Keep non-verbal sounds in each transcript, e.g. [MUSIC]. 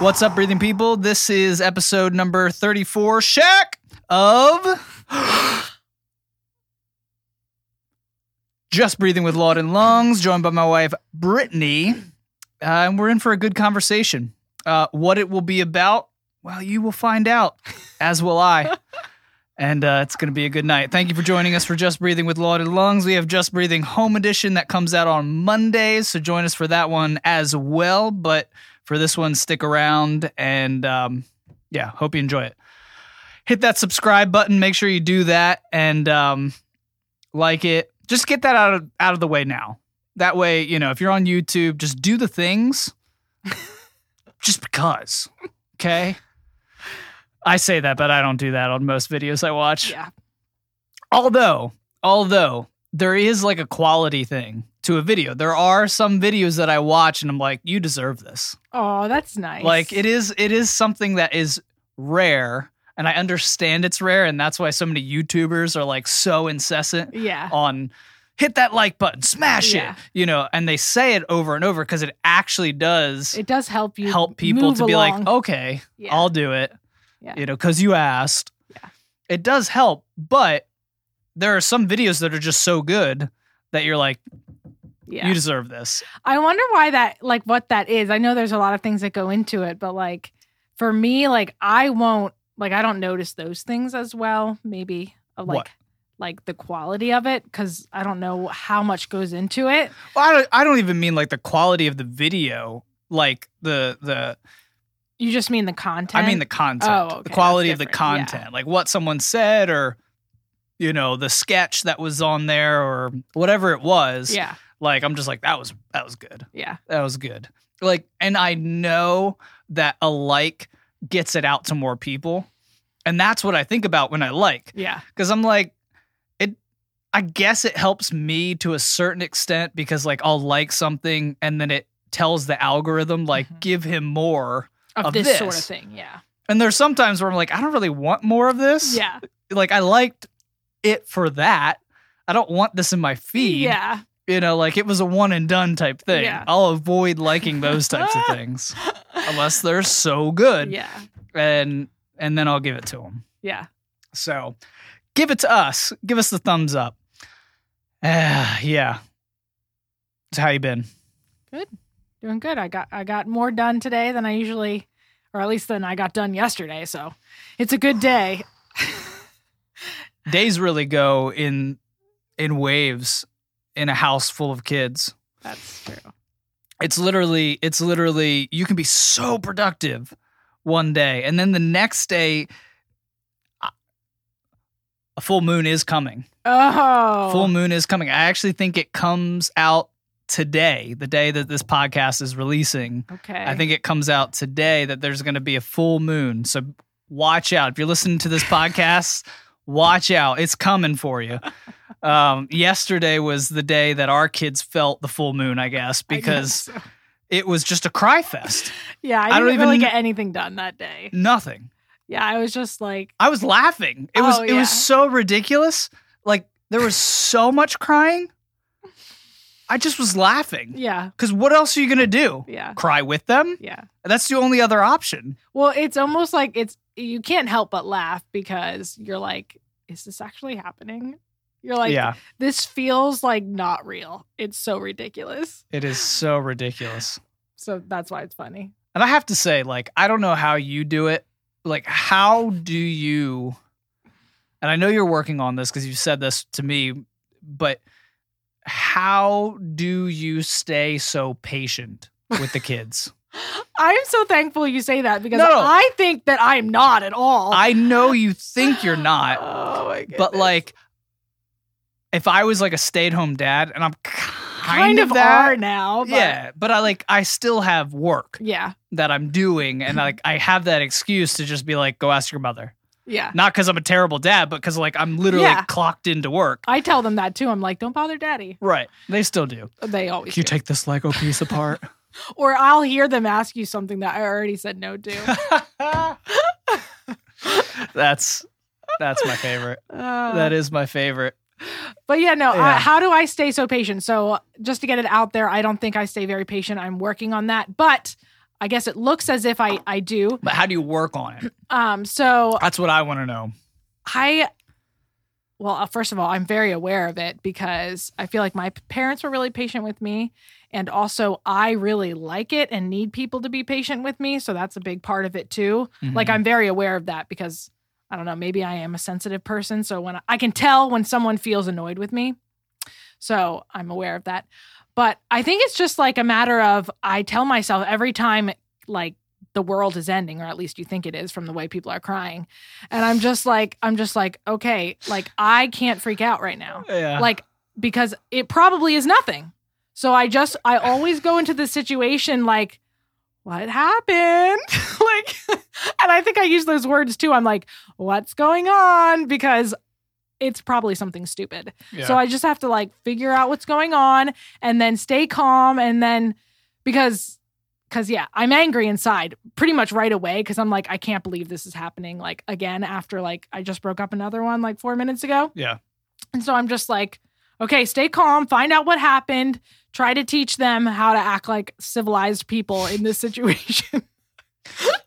What's up, breathing people? This is episode number 34, Shack of [GASPS] Just Breathing with Laud Lungs, joined by my wife, Brittany. Uh, and we're in for a good conversation. Uh, what it will be about, well, you will find out, as will I. [LAUGHS] and uh, it's going to be a good night. Thank you for joining us for Just Breathing with Lauded Lungs. We have Just Breathing Home Edition that comes out on Mondays, so join us for that one as well. But for this one, stick around and um, yeah, hope you enjoy it. Hit that subscribe button. Make sure you do that and um, like it. Just get that out of out of the way now. That way, you know, if you're on YouTube, just do the things [LAUGHS] just because. Okay? I say that, but I don't do that on most videos I watch. Yeah. Although, although there is like a quality thing to a video. There are some videos that I watch and I'm like, you deserve this. Oh, that's nice. Like it is it is something that is rare and I understand it's rare and that's why so many YouTubers are like so incessant Yeah. on hit that like button, smash Yeah. it, you know, and they say it over and over because it actually does It does help you help people to be along. like, okay, Yeah. I'll do it. Yeah. You know, because you asked. Yeah. It does help, but there are some videos that are just so good that you're like, yeah. you deserve this. I wonder why that like what that is. I know there's a lot of things that go into it, but like for me, like I won't like I don't notice those things as well, maybe of like What? like the quality of it because I don't know how much goes into it. Well, I don't, I don't even mean like the quality of the video, like the the You just mean the content. I mean the content, Oh, the quality of the different. Yeah. content, like what someone said or you know the sketch that was on there or whatever it was. Yeah. Like I'm just like that was that was good. Yeah. That was good. Like, and I know that a like gets it out to more people. And that's what I think about when I like. Yeah. Cause I'm like, it, I guess it helps me to a certain extent because like I'll like something and then it tells the algorithm, like, Mhm. give him more. Of, Of this, this. sort of thing. Yeah. And there's sometimes where I'm like, I don't really want more of this. Yeah. Like, I liked it for that. I don't want this in my feed. Yeah. You know, like it was a one and done type thing. Yeah. I'll avoid liking those types of [LAUGHS] things unless they're so good. Yeah. And and then I'll give it to them. Yeah. So give it to us. Give us the thumbs up. Ah, [SIGHS] yeah. So how you been? Good. Doing good. I got I got more done today than I usually or at least than I got done yesterday. So it's a good day. [LAUGHS] Days really go in in waves in a house full of kids. That's true. It's literally it's literally you can be so productive one day and then the next day a full moon is coming. Oh. Full moon is coming. I actually think it comes out today, the day that this podcast is releasing. Okay. I think it comes out today that there's going to be a full moon. So watch out. If you're listening to this podcast, watch out. It's coming for you. [LAUGHS] Um, yesterday was the day that our kids felt the full moon, I guess, I guess because so. it was just a cry fest. [LAUGHS] yeah, I, I didn't don't really even- get anything done that day. Nothing. Yeah, I was just like, I was laughing. It was Oh, it yeah. was so ridiculous. Like there was so much crying. I just was laughing. yeah, Because what else are you gonna do? yeah, Cry with them? yeah. That's the only other option. Well, it's almost like it's you can't help but laugh because you're like, is this actually happening? You're like, yeah, this feels like not real. It's so ridiculous. it is so ridiculous. [SIGHS] So that's why it's funny. And I have to say, like, I don't know how you do it. Like, how do you? And I know you're working on this because you said this to me, but how do you stay so patient with the kids? [LAUGHS] I'm so thankful you say that because No, no. I think that I'm not at all. I know you think you're not, [LAUGHS] Oh my goodness. but like, if I was like a stay-at-home dad, and I'm kind, kind of that, are now. But yeah, but I like I still have work yeah, that I'm doing, and like I have that excuse to just be like, go ask your mother. Yeah. Not because I'm a terrible dad, but because like I'm literally Yeah. clocked into work. I tell them that too. I'm like, don't bother daddy. Right. They still do. They always Can you do. take this Lego piece apart? [LAUGHS] [LAUGHS] or I'll hear them ask you something that I already said no to. [LAUGHS] that's that's my favorite. Uh, That is my favorite. But yeah, no. Yeah. How do I stay so patient? So just to get it out there, I don't think I stay very patient. I'm working on that, but I guess it looks as if I I do. But how do you work on it? [CLEARS THROAT] Um, so That's what I want to know. I, well, uh, first of all, I'm very aware of it because I feel like my parents were really patient with me. And also, I really like it and need people to be patient with me. So that's a big part of it too. Like, Mhm. I'm very aware of that because I don't know, maybe I am a sensitive person. So when I, I can tell when someone feels annoyed with me. So I'm aware of that. But I think it's just like a matter of I tell myself every time, like, the world is ending, or at least you think it is from the way people are crying. And I'm just like, I'm just like, okay, like I can't freak out right now. yeah. Like, because it probably is nothing. So I just, I always go into the situation like, what happened? [LAUGHS] like, [LAUGHS] and I think I use those words too. I'm like, what's going on? Because it's probably something stupid. yeah. So I just have to like figure out what's going on and then stay calm and then because cuz yeah, I'm angry inside pretty much right away cuz I'm like I can't believe this is happening like again after like I just broke up another one like 4 minutes ago. yeah. And so I'm just like okay, stay calm, find out what happened, try to teach them how to act like civilized people in this situation. [LAUGHS]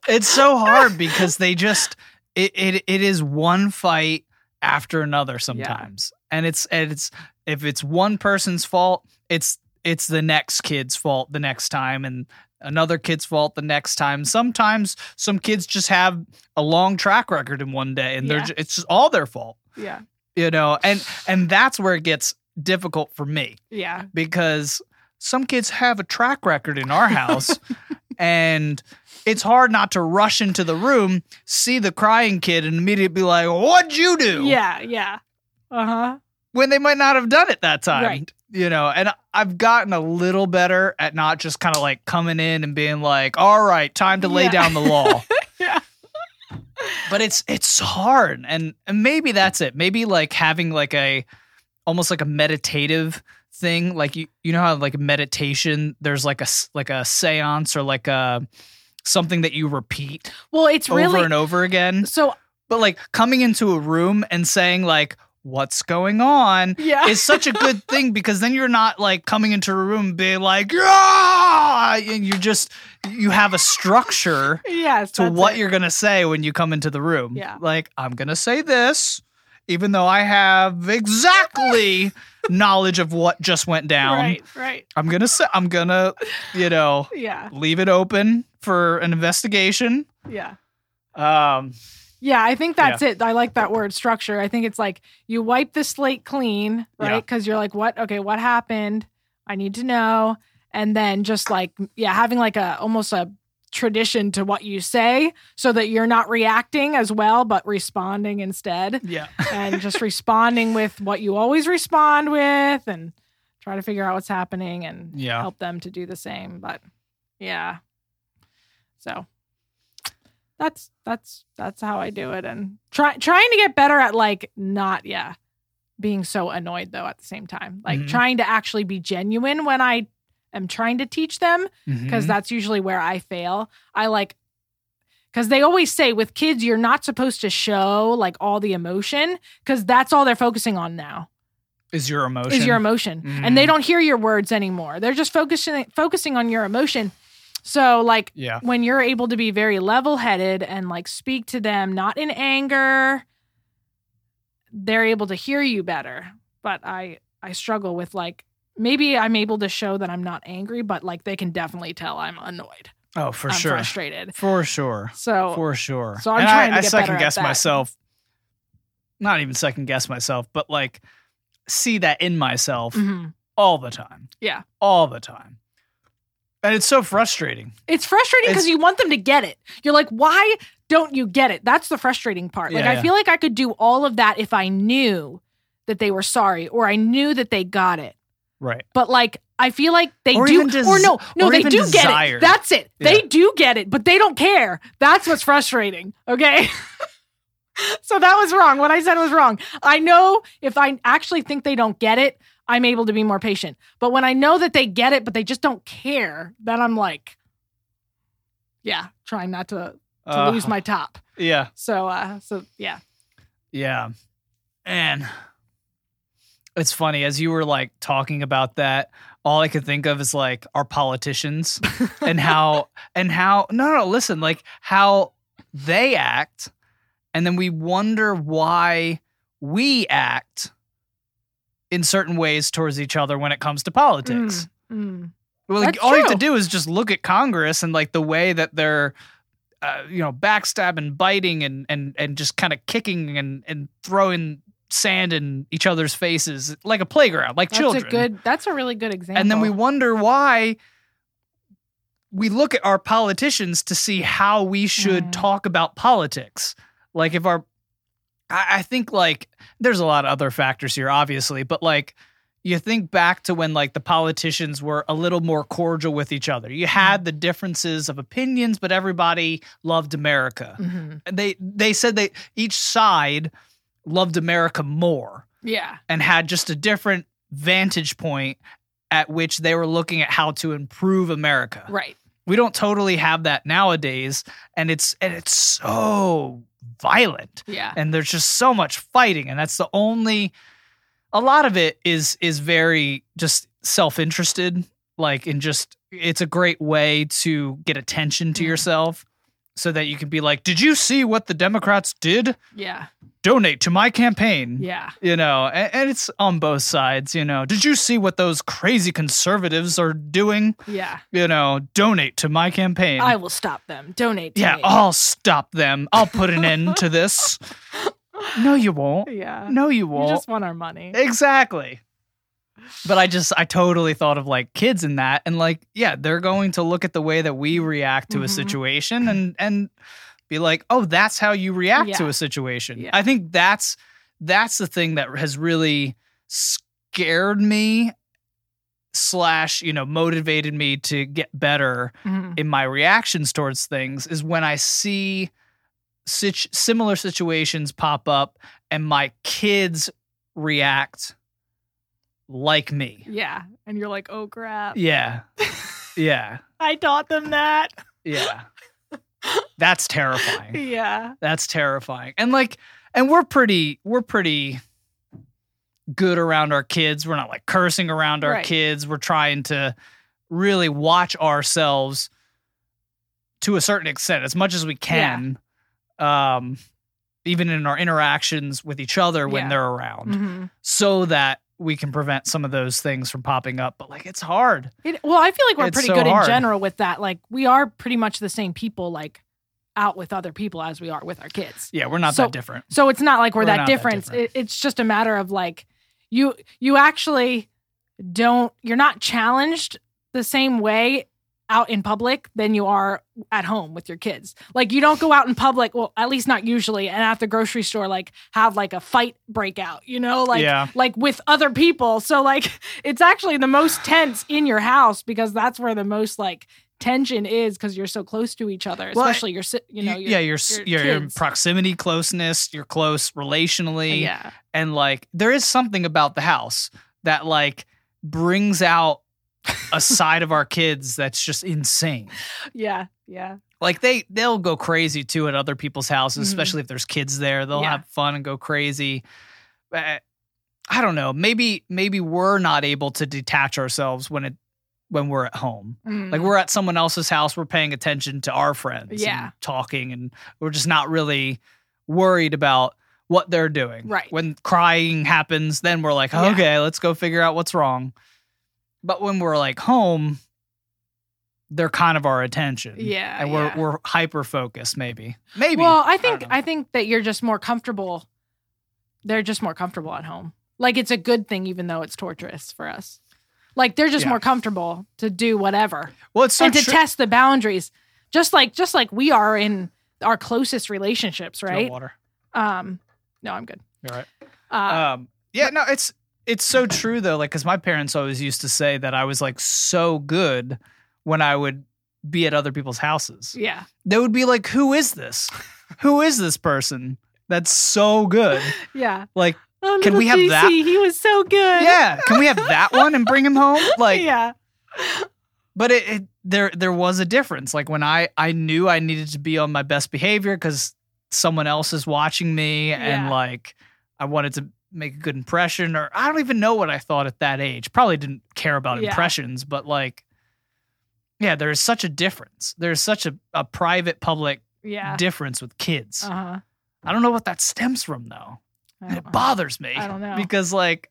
It's so hard because they just it, it it is one fight after another sometimes. And it's and it's if it's one person's fault, it's it's the next kid's fault the next time and another kid's fault the next time. Sometimes some kids just have a long track record in one day and they're Yeah. ju- it's just all their fault. yeah. You know, and and that's where it gets difficult for me Yeah. because some kids have a track record in our house [LAUGHS] and it's hard not to rush into the room, see the crying kid, and immediately be like, What'd you do? Yeah, yeah. Uh-huh. When they might not have done it that time. Right. You know, and I've gotten a little better at not just kind of like coming in and being like, all right, time to lay Yeah. down the law. [LAUGHS] Yeah. But it's it's hard. And, and maybe that's it. Maybe like having like a almost like a meditative thing. Like you you know how like meditation, there's like a like a seance or like a something that you repeat Well, it's over really and over again. so But like coming into a room and saying like, what's going on? yeah. is such a good [LAUGHS] thing because then you're not like coming into a room being like, yeah, and you just you have a structure yes. to what it. you're gonna say when you come into the room. Yeah. like I'm gonna say this, even though I have exactly knowledge of what just went down. Right, right. I'm gonna say I'm gonna, you know, Yeah. leave it open for an investigation. Yeah. Um, Yeah, I think that's it. I like that word structure. I think it's like you wipe the slate clean, right? Because you're like, what? Okay, what happened? I need to know. And then just like, yeah, having like a almost a tradition to what you say so that you're not reacting as well, but responding instead. yeah, [LAUGHS] and just responding with what you always respond with and try to figure out what's happening and Yeah. help them to do the same. But yeah. So that's that's that's how I do it and try trying to get better at like not yeah being so annoyed though at the same time. Like Mhm. trying to actually be genuine when I am trying to teach them because Mhm. that's usually where I fail. I like because they always say with kids you're not supposed to show like all the emotion because that's all they're focusing on now is your emotion is your emotion, and they Mhm. don't hear your words anymore. They're just focusing focusing on your emotion. So like yeah, when you're able to be very level headed and like speak to them not in anger, they're able to hear you better. But I I struggle with like maybe I'm able to show that I'm not angry, but like they can definitely tell I'm annoyed. oh for I'm sure, frustrated. for sure. So for sure. so I'm and trying I, to get better second guess myself. Not even second guess myself, but like see that in myself mhm. all the time. Yeah. all the time, and it's so frustrating. it's frustrating because you want them to get it. You're like, why don't you get it? That's the frustrating part. Like Yeah, I feel like I could do all of that if I knew that they were sorry or I knew that they got it. Right. but like I feel like they Or do des- or no no or they do get it. That's it. They do get it, but they don't care. That's what's frustrating. Okay. [LAUGHS] so that was wrong. What I said was wrong. I know if I actually think they don't get it, I'm able to be more patient. But when I know that they get it, but they just don't care, then I'm like, yeah, trying not to to Uh, lose my top. Yeah. So uh so yeah. Yeah. And It's funny as you were like talking about that. All I could think of is like our politicians [LAUGHS] and how and how no no listen like how they act, and then we wonder why we act in certain ways towards each other when it comes to politics. Mm. Well, like, all you have to do is just look at Congress and like the way that they're, uh, you know, backstabbing, biting, and and and just kind of kicking and and throwing sand in each other's faces like a playground, like That's children. a good. That's a really good example. and then we wonder why we look at our politicians to see how we should Mm. talk about politics. Like if our, I, I think like there's a lot of other factors here, obviously, but like you think back to when like the politicians were a little more cordial with each other. You had the differences of opinions, but everybody loved America. Mhm. And they they said they each side loved America more Yeah. and had just a different vantage point at which they were looking at how to improve America. Right. We don't totally have that nowadays and it's and it's so violent Yeah. and there's just so much fighting and that's the only a lot of it is is very just self-interested like in just it's a great way to get attention to Mhm. yourself so that you can be like did you see what the democrats did Yeah. donate to my campaign Yeah. you know and, and it's on both sides you know did you see what those crazy conservatives are doing Yeah. you know donate to my campaign I will stop them. Donate. To yeah me. i'll stop them i'll put an end to this [LAUGHS] no you won't Yeah. no you You won't We just want our money. exactly but i just i totally thought of like kids in that and like yeah they're going to look at the way that we react to a Mhm. situation and and be like oh that's how you react to a situation Yeah. i think that's that's the thing that has really scared me slash you know motivated me to get better Mhm. in my reactions towards things is when i see similar situations pop up and my kids react like me Yeah. And you're like, oh crap. yeah [LAUGHS] yeah I taught them that. yeah [LAUGHS] that's terrifying Yeah. That's terrifying. And like, and we're pretty, we're pretty good around our kids. We're not like cursing around our Right. kids. We're trying to really watch ourselves to a certain extent, as much as we can. Um, even in our interactions with each other when Yeah. they're around, Mhm. so that we can prevent some of those things from popping up. But like, it's hard. It, well, I feel like we're It's pretty so good hard. in general with that. Like, we are pretty much the same people, like, out with other people as we are with our kids. Yeah, we're not So- that different. So it's not like we're, We're that not that different. different. It, it's just a matter of like you you actually don't you're not challenged the same way out in public than you are at home with your kids. Like you don't go out in public, well, at least not usually, and at the grocery store like have like a fight breakout, you know, like Yeah. like with other people. So like [LAUGHS] it's actually the most tense in your house because that's where the most like tension is because you're so close to each other, Well, especially your si- you know, You- your, yeah, you're, your you're, you're in proximity closeness. You're close relationally. yeah. and like there is something about the house that like brings out a side of our kids that's just insane Yeah, yeah. like they they'll go crazy too at other people's houses Mhm. especially if there's kids there they'll Yeah. have fun and go crazy Uh, i don't know maybe maybe we're not able to detach ourselves when it when we're at home like Mm. we're at someone else's house we're paying attention to our friends Yeah. and talking and we're just not really worried about what they're doing Right. when crying happens then we're like Yeah. okay let's go figure out what's wrong but when we're like home they're kind of our attention Yeah, and we're yeah. we're hyper focused maybe maybe Well, I think know. I, think that you're just more comfortable. They're just more comfortable at home. Like it's a good thing, even though it's torturous for us. Like they're just Yeah. more comfortable to do whatever well it's so and to test the boundaries, just like just like we are in our closest relationships, Do you want right? water Um, no, I'm good. you're right Uh, um yeah no it's it's so true though like because my parents always used to say that i was like so good when i would be at other people's houses. Yeah, they would be like who is this? Who is this person that's so good? [LAUGHS] Yeah. like Oh, Can we have JC, that? He was so good. yeah. Can we have that one and bring him home? [LAUGHS] Like yeah, but it, it there there was a difference. Like when i i knew i needed to be on my best behavior because someone else is watching me and like i wanted to make a good impression or I don't even know what I thought at that age. Probably didn't care about Yeah. impressions, but like yeah, there's such a difference. There's such a, a private public Yeah. difference with kids. Uh huh. I don't know what that stems from though. And it bothers me. I don't know. Because like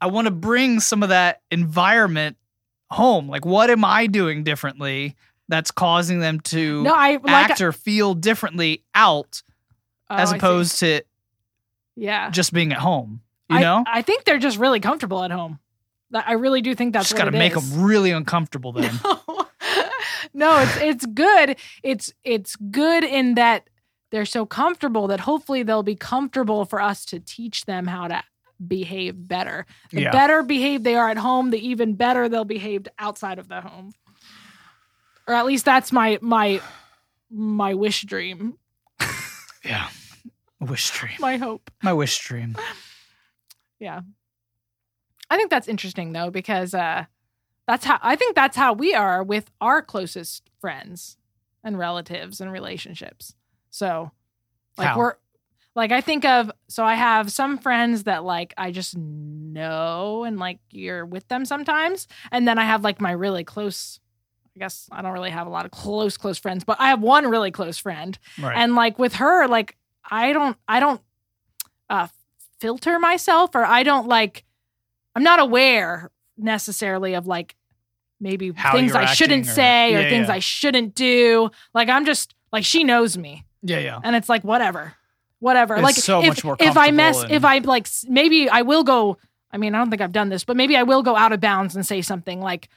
I want to bring some of that environment home. Like what am I doing differently that's causing them to No, I like. act or feel differently out oh, as opposed to yeah. just being at home. You I, know? I think they're just really comfortable at home. I really do think that's just got to make is. them really uncomfortable then. [LAUGHS] no, it's it's good. It's it's good in that they're so comfortable that hopefully they'll be comfortable for us to teach them how to behave better. The Yeah. better behaved they are at home, the even better they'll behave outside of the home. Or at least that's my my my wish dream, yeah. Wish dream. my hope. My wish dream. [SIGHS] Yeah. I think that's interesting though because uh that's how I think that's how we are with our closest friends and relatives and relationships. So like How? we're like I think of so I have some friends that like I just know and like you're with them sometimes and then I have like my really close I guess I don't really have a lot of close close friends, but I have one really close friend Right. and like with her like i don't i don't uh filter myself or i don't like i'm not aware necessarily of like maybe How things i shouldn't or- say or Yeah, things yeah. i shouldn't do like i'm just like she knows me yeah, yeah. and it's like whatever whatever It's like so if, much more if i mess comfortable if i like maybe i will go i mean i don't think i've done this but maybe i will go out of bounds and say something like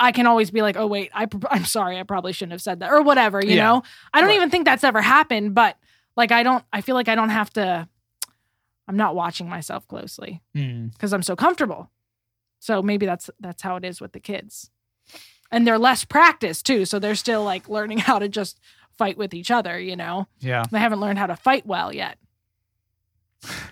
I can always be like, oh wait, I I'm sorry, I probably shouldn't have said that or whatever, you Yeah. know. I don't Right. even think that's ever happened, but like I don't, I feel like I don't have to. I'm not watching myself closely Mm. because I'm so comfortable. So maybe that's that's how it is with the kids, and they're less practiced too, so they're still like learning [LAUGHS] how to just fight with each other. You know, Yeah. they haven't learned how to fight well yet.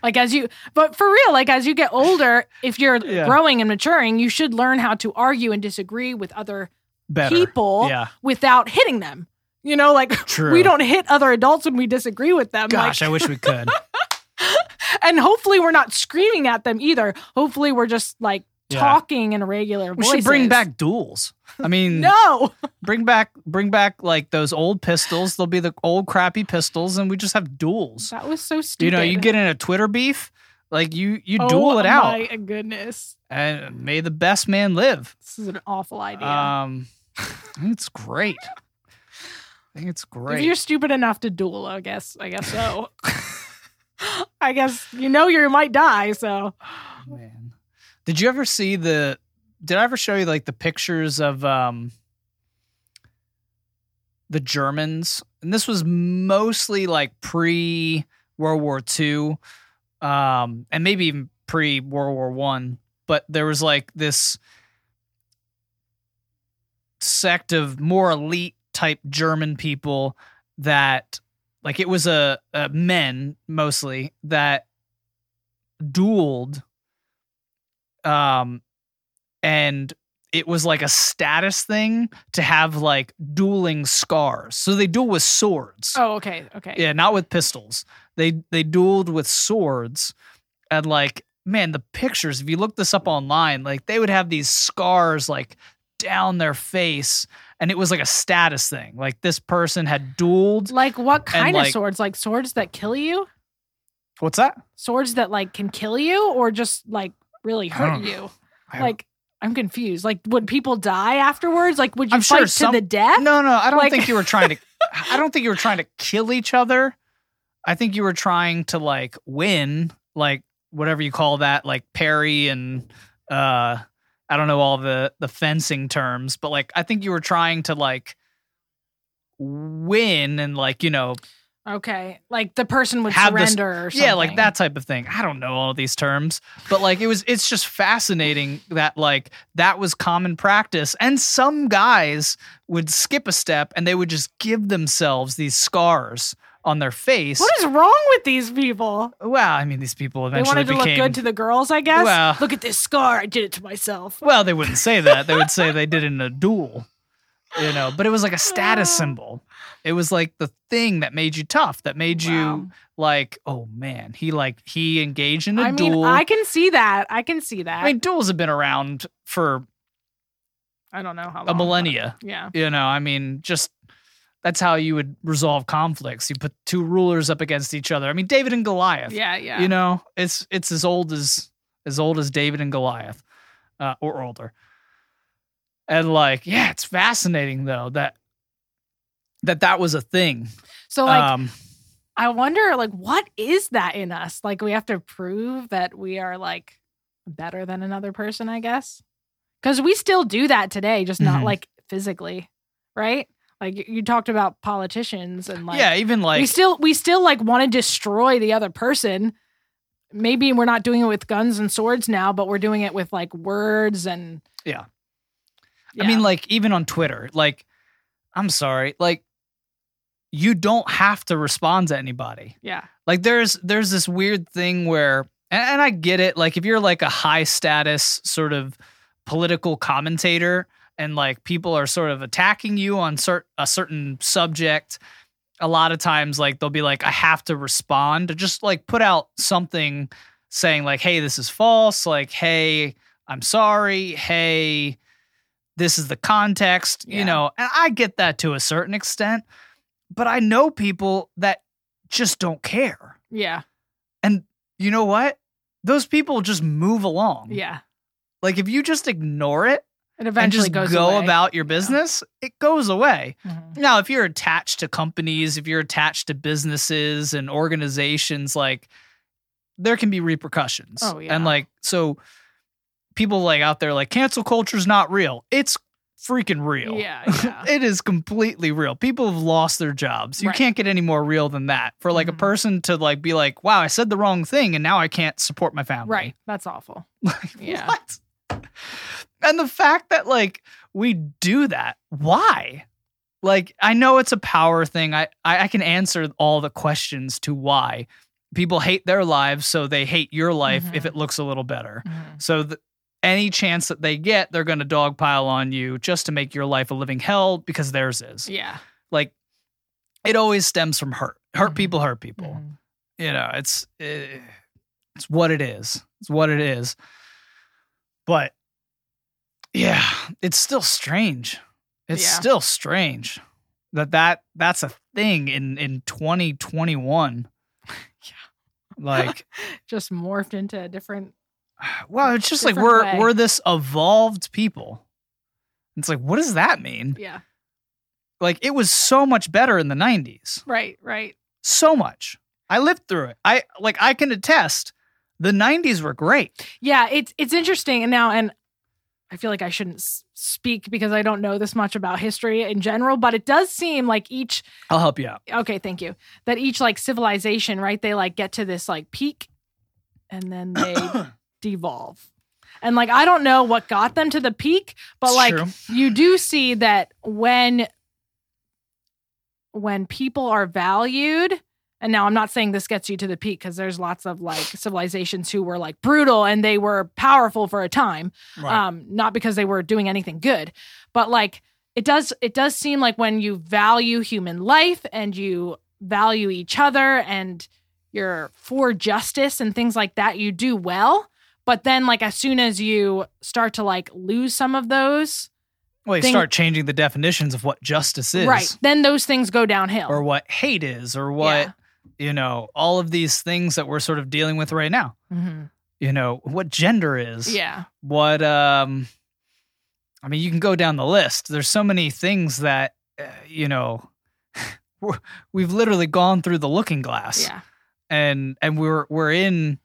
Like as you, but for real, like as you get older, if you're [LAUGHS] Yeah. growing and maturing, you should learn how to argue and disagree with other Better. people Yeah. without hitting them. You know, like True. we don't hit other adults when we disagree with them. Gosh, like, I wish we could. [LAUGHS] and hopefully we're not screaming at them either. Hopefully we're just like Yeah. talking in a regular We voices. should bring back duels. I mean, [LAUGHS] No. bring back bring back like those old pistols. They'll be the old crappy pistols, and we just have duels. That was so stupid. You know, you get in a Twitter beef, like you you oh, duel it out, Oh My goodness. and may the best man live. This is an awful idea. Um, [LAUGHS] it's great. I think it's great. if you're stupid enough to duel, I guess. I guess so. I guess you know you might die, so Oh, man, did you ever see the? Did I ever show you like the pictures of um the Germans? And this was mostly like pre World War II, um, and maybe even pre World War One. But there was like this sect of more elite type German people that like it was a, a men mostly that dueled um and it was like a status thing to have like dueling scars. So they duel with swords. Oh, okay, okay. yeah not with pistols. They they dueled with swords and like man the pictures if you look this up online like they would have these scars like down their face and it was like a status thing like this person had dueled Like what kind of swords? Like swords that kill you? what's that Swords that like can kill you or just like really hurt you? Like I'm confused. Like would people die afterwards? Like would you I'm sure fight some- to the death? No, no, I don't Like- think you were trying to. [LAUGHS] I don't think you were trying to kill each other. I think you were trying to like win, like whatever you call that, like parry and uh, I don't know all the the fencing terms, but like I think you were trying to like win and like you know Okay. Like the person would Have this- surrender or something. yeah like that type of thing i don't know all these terms but like it was it's just fascinating that like that was common practice and some guys would skip a step and they would just give themselves these scars on their face What is wrong with these people? well i mean these people They eventually wanted to became look good to the girls, I guess. Well- look at this scar. I did it to myself. well they wouldn't say that they would say [LAUGHS] they did it in a duel you know, but it was like a status symbol. It was like the thing that made you tough, that made you like, oh man, he like he engaged in a I mean, duel. I can see that. I can see that. I mean, duels have been around for I don't know how long. a millennia. Yeah. You know, I mean, just that's how you would resolve conflicts. You put two rulers up against each other. I mean, David and Goliath. Yeah. Yeah. You know, it's it's as old as as old as David and Goliath, uh, or older. And like, yeah, it's fascinating though that that that was a thing. so like, um, I wonder, like, what is that in us? Like, we have to prove that we are like better than another person, I guess. Because we still do that today, just not Mhm. like physically, right? Like you- talked about politicians and like, yeah, even like we still we still like want to destroy the other person. Maybe we're not doing it with guns and swords now, but we're doing it with like words and Yeah. Yeah. I mean, like even on Twitter, like I'm sorry, like you don't have to respond to anybody. yeah, Like there's there's this weird thing where and I get it, like if you're like a high status sort of political commentator and like people are sort of attacking you on cert- a certain subject, a lot of times like they'll be like, I have to respond to just like put out something saying like, hey, this is false, like, hey, I'm sorry, hey, this is the context, Yeah. you know, and I get that to a certain extent, but I know people that just don't care. yeah, And you know what? Those people just move along. yeah. Like if you just ignore it It and eventually just goes go away. about your business, it goes away. Mhm. Now, if you're attached to companies, if you're attached to businesses and organizations, like there can be repercussions. Oh, yeah. And like, so people like out there like cancel culture's not real. It's freaking real. Yeah, yeah. [LAUGHS] it is completely real. People have lost their jobs. You Right. can't get any more real than that. For like Mhm. a person to like be like, wow, I said the wrong thing and now I can't support my family. Right. That's awful. [LAUGHS] Like, Yeah. what? And the fact that like we do that, why? Like I know it's a power thing. I I, I can answer all the questions to why people hate their lives, so they hate your life if Mhm. it looks a little better. Mhm. So th- any chance that they get, they're going to dogpile on you just to make your life a living hell because theirs is. Yeah. Like it always stems from hurt. Hurt Mhm. people hurt people Mhm. you know it's eh, it's what it is it's what it is but yeah it's still strange it's Yeah. still strange that that that's a thing in in 2021 [LAUGHS] yeah. like [LAUGHS] Just morphed into a different. well it's just like we're way. we're this evolved people it's like what does that mean Yeah. like it was so much better in the 90s Right. Right. so much i lived through it i like i can attest the 90s were great Yeah. It's it's interesting and now and. I feel like I shouldn't speak because I don't know this much about history in general, but it does seem like each i'll help you out okay, thank you. That each like civilization, right? They like get to this like peak and then they [COUGHS] devolve. And like I don't know what got them to the peak, but It's like true. you do see that when when people are valued and now I'm not saying this gets you to the peak because there's lots of like civilizations who were like brutal and they were powerful for a time um not because they were doing anything good but like it does it does seem like when you value human life and you value each other and you're for justice and things like that you do well. But then like as soon as you start to like lose some of those Well, you thing- start changing the definitions of what justice is, right. Then those things go downhill. Or what hate is, or what Yeah. You know, all of these things that we're sort of dealing with right now. Mhm. You know, what gender is, yeah what um, I mean, you can go down the list. There's so many things that uh, you know, [LAUGHS] we've literally gone through the looking glass, yeah and and we're we're in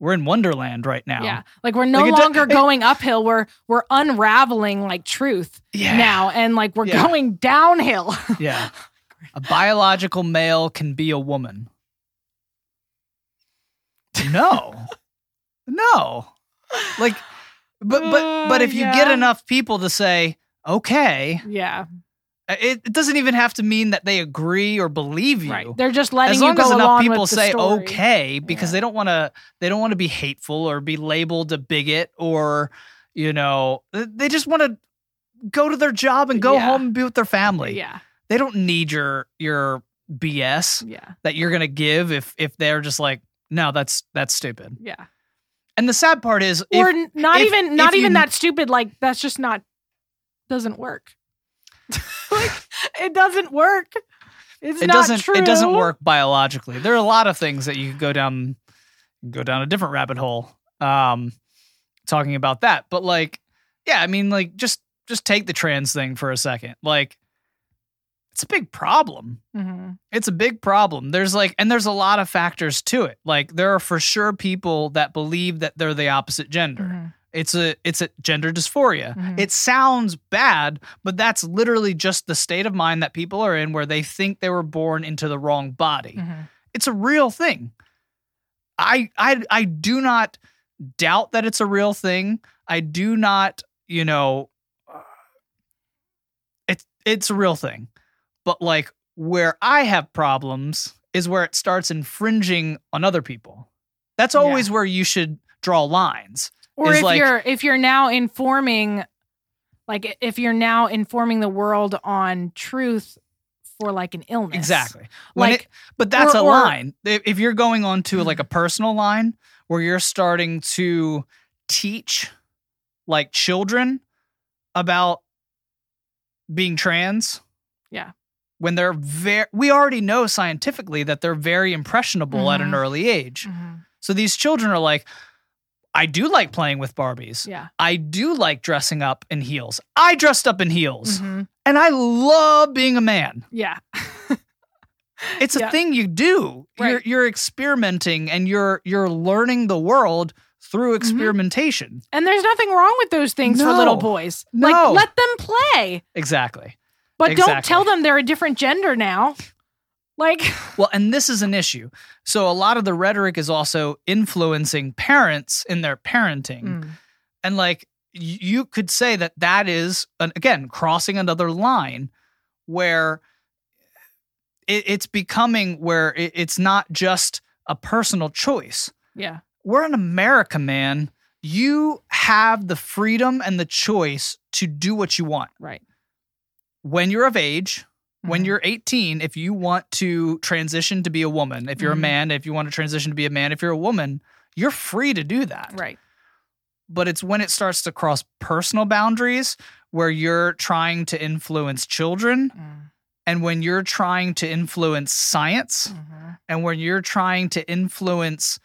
we're in Wonderland right now. yeah like we're no Like, longer going uphill we're we're unraveling like truth yeah, now and like we're Yeah. going downhill [LAUGHS] yeah. A biological male can be a woman. No. no. Like but but but Uh, if you get enough people to say, "Okay," yeah it, it doesn't even have to mean that they agree or believe you. Right. They're just letting As long as enough people say story. okay because Yeah. they don't want to they don't want to be hateful or be labeled a bigot or you know they just want to go to their job and go Yeah. home and be with their family. Yeah. They don't need your your BS Yeah. that you're gonna give if if they're just like, no, that's that's stupid. Yeah. And the sad part is, Or if, not if- even not even you- that stupid like that's just not doesn't work. [LAUGHS] like it doesn't work. It's it not doesn't true. it doesn't work biologically. There are a lot of things that you could go down go down a different rabbit hole um talking about that. But like yeah, I mean like just just take the trans thing for a second. Like it's a big problem. Mhm. It's a big problem. There's like and there's a lot of factors to it. Like there are for sure people that believe that they're the opposite gender. Mhm. It's a it's a gender dysphoria. Mhm. It sounds bad, but that's literally just the state of mind that people are in where they think they were born into the wrong body. Mhm. It's a real thing. I I I do not doubt that it's a real thing. I do not, you know, uh, it's it's a real thing. But like where I have problems is where it starts infringing on other people. That's Yeah. always where you should draw lines. Or if like- you're if you're now informing like if you're now informing the world on truth for like an illness. Exactly. When Like it, but that's or- a or- line. If if you're going on to like a mm-hmm. personal line where you're starting to teach like children about being trans. Yeah. When they're very, we already know scientifically that they're very impressionable at an Mhm. early age. Mhm. So these children are like, I do like playing with Barbies. Yeah. I do like dressing up in heels. I dressed up in heels Mhm. and I love being a man. Yeah. [LAUGHS] It's a Yeah. thing you do. You're you're experimenting and you're you're learning the world through Mm-hmm. experimentation. And there's nothing wrong with those things for little boys. No. Like let them play. Exactly. But don't tell them they're a different gender now. Like [LAUGHS] Well, and this is an issue. So a lot of the rhetoric is also influencing parents in their parenting. Mm. And like you could say that that is an, again crossing another line where it, it's becoming where it, it's not just a personal choice. yeah. we're in America, man. You have the freedom and the choice to do what you want. Right. When you're of age, when Mhm. you're 18, if you want to transition to be a woman, if you're Mhm. a man, if you want to transition to be a man, if you're a woman, you're free to do that. Right. But it's when it starts to cross personal boundaries where you're trying to influence children Mm. and when you're trying to influence science Mhm. and when you're trying to influence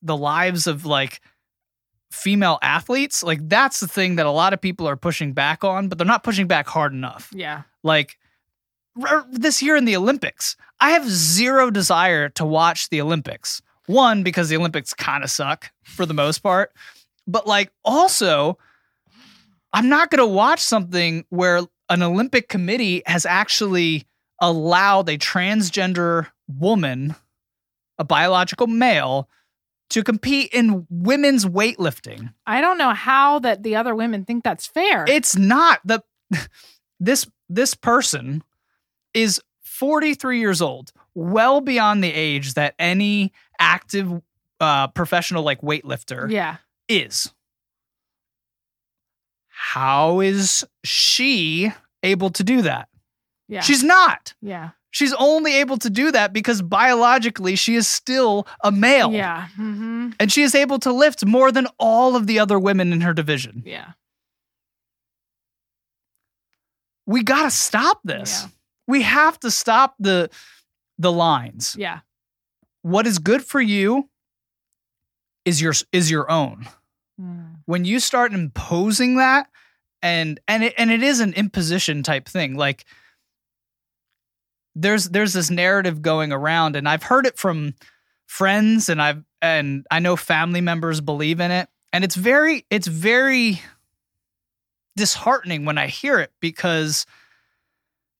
the lives of like female athletes like that's the thing that a lot of people are pushing back on but they're not pushing back hard enough Yeah. like r- this year in the olympics i have zero desire to watch the olympics one because the olympics kind of suck for the most part but like also i'm not going to watch something where an olympic committee has actually allowed a transgender woman a biological male to compete in women's weightlifting I don't know how that the other women think that's fair. it's not the [LAUGHS] this this person is 43 years old well beyond the age that any active uh professional like weightlifter yeah. is how is she able to do that Yeah. she's not yeah. She's only able to do that because biologically she is still a male Yeah. hmm and she is able to lift more than all of the other women in her division Yeah. we got to stop this Yeah. we have to stop the the lines Yeah. what is good for you is your is your own Mm. when you start imposing that and and it and it is an imposition type thing like there's there's this narrative going around and I've heard it from friends and I've and I know family members believe in it and it's very it's very disheartening when I hear it because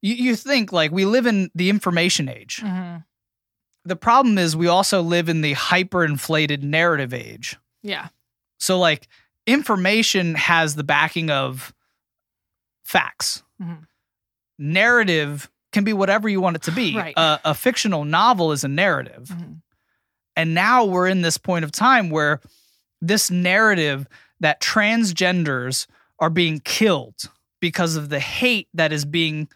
you, you think like we live in the information age. Mhm. The problem is we also live in the hyperinflated narrative age. Yeah. So like information has the backing of facts. Mhm. Narrative can be whatever you want it to be. Right. A, a fictional novel is a narrative. Mhm. And now we're in this point of time where this narrative that transgenders are being killed because of the hate that is being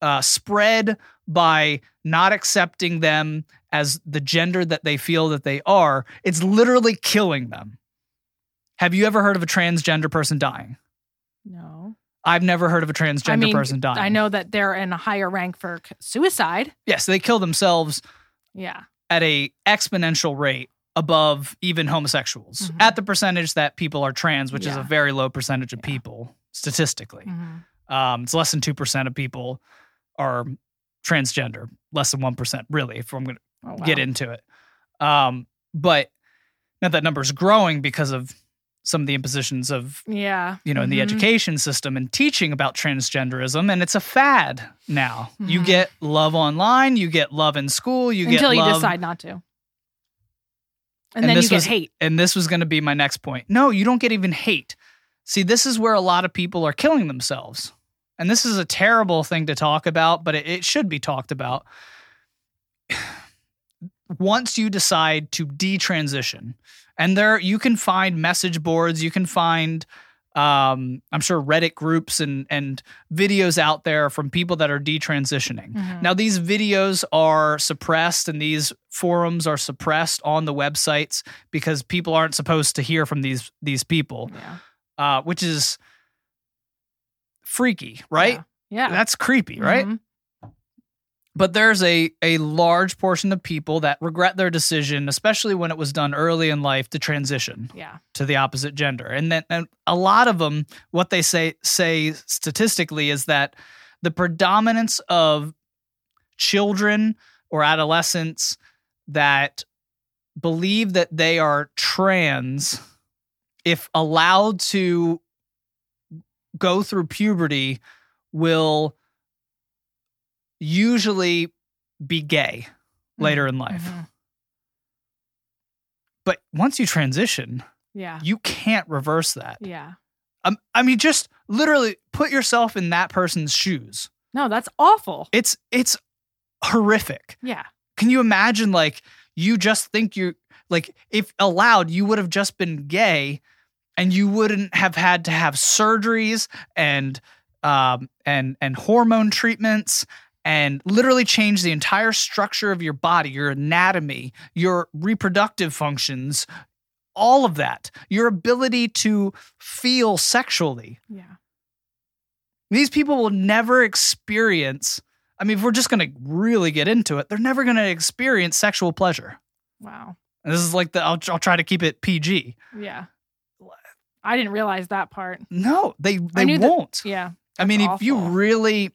uh, spread by not accepting them as the gender that they feel that they are. It's literally killing them. Have you ever heard of a transgender person dying? No. I've never heard of a transgender I mean, person dying. I know that they're in a higher rank for suicide. Yes, they kill themselves Yeah. at a exponential rate above even homosexuals Mhm. at the percentage that people are trans, which is a very low percentage of Yeah. people statistically. Mhm. Um, it's less than two percent of people are transgender, less than one percent, really. If I'm going to Oh, wow. get into it, um, but now that number is growing because of some of the impositions of Yeah. you know in the Mhm. education system and teaching about transgenderism, and it's a fad now. You Mhm. get love online, you get love in school, you get Until you decide not to. And, And then this you get was- hate. and this was going to be my next point. No, you don't get even hate. See, this is where a lot of people are killing themselves. And this is a terrible thing to talk about, but it, it should be talked about. [SIGHS] Once you decide to detransition, and there you can find message boards, you can find um, I'm sure Reddit groups and and videos out there from people that are detransitioning. Mhm. Now, these videos are suppressed and these forums are suppressed on the websites because people aren't supposed to hear from these these people, yeah. uh, which is freaky, right? Yeah. That's creepy, right? Mhm. But there's a a large portion of people that regret their decision, especially when it was done early in life to transition Yeah. to the opposite gender. And then and a lot of them, what they say say statistically is that the predominance of children or adolescents that believe that they are trans, if allowed to go through puberty, will usually be gay later in life. Mhm. But once you transition, Yeah. you can't reverse that. Yeah. Um, I mean, just literally put yourself in that person's shoes. No, that's awful. It's it's horrific. Yeah. Can you imagine like you just think you like if allowed you would have just been gay and you wouldn't have had to have surgeries and um and and hormone treatments and literally change the entire structure of your body, your anatomy, your reproductive functions, all of that. Your ability to feel sexually. Yeah. These people will never experience I mean, if we're just going to really get into it, they're never going to experience sexual pleasure. Wow. And this is like the I'll, I'll try to keep it PG. Yeah. I didn't realize that part. No, they they won't. Yeah. I mean, that's if you really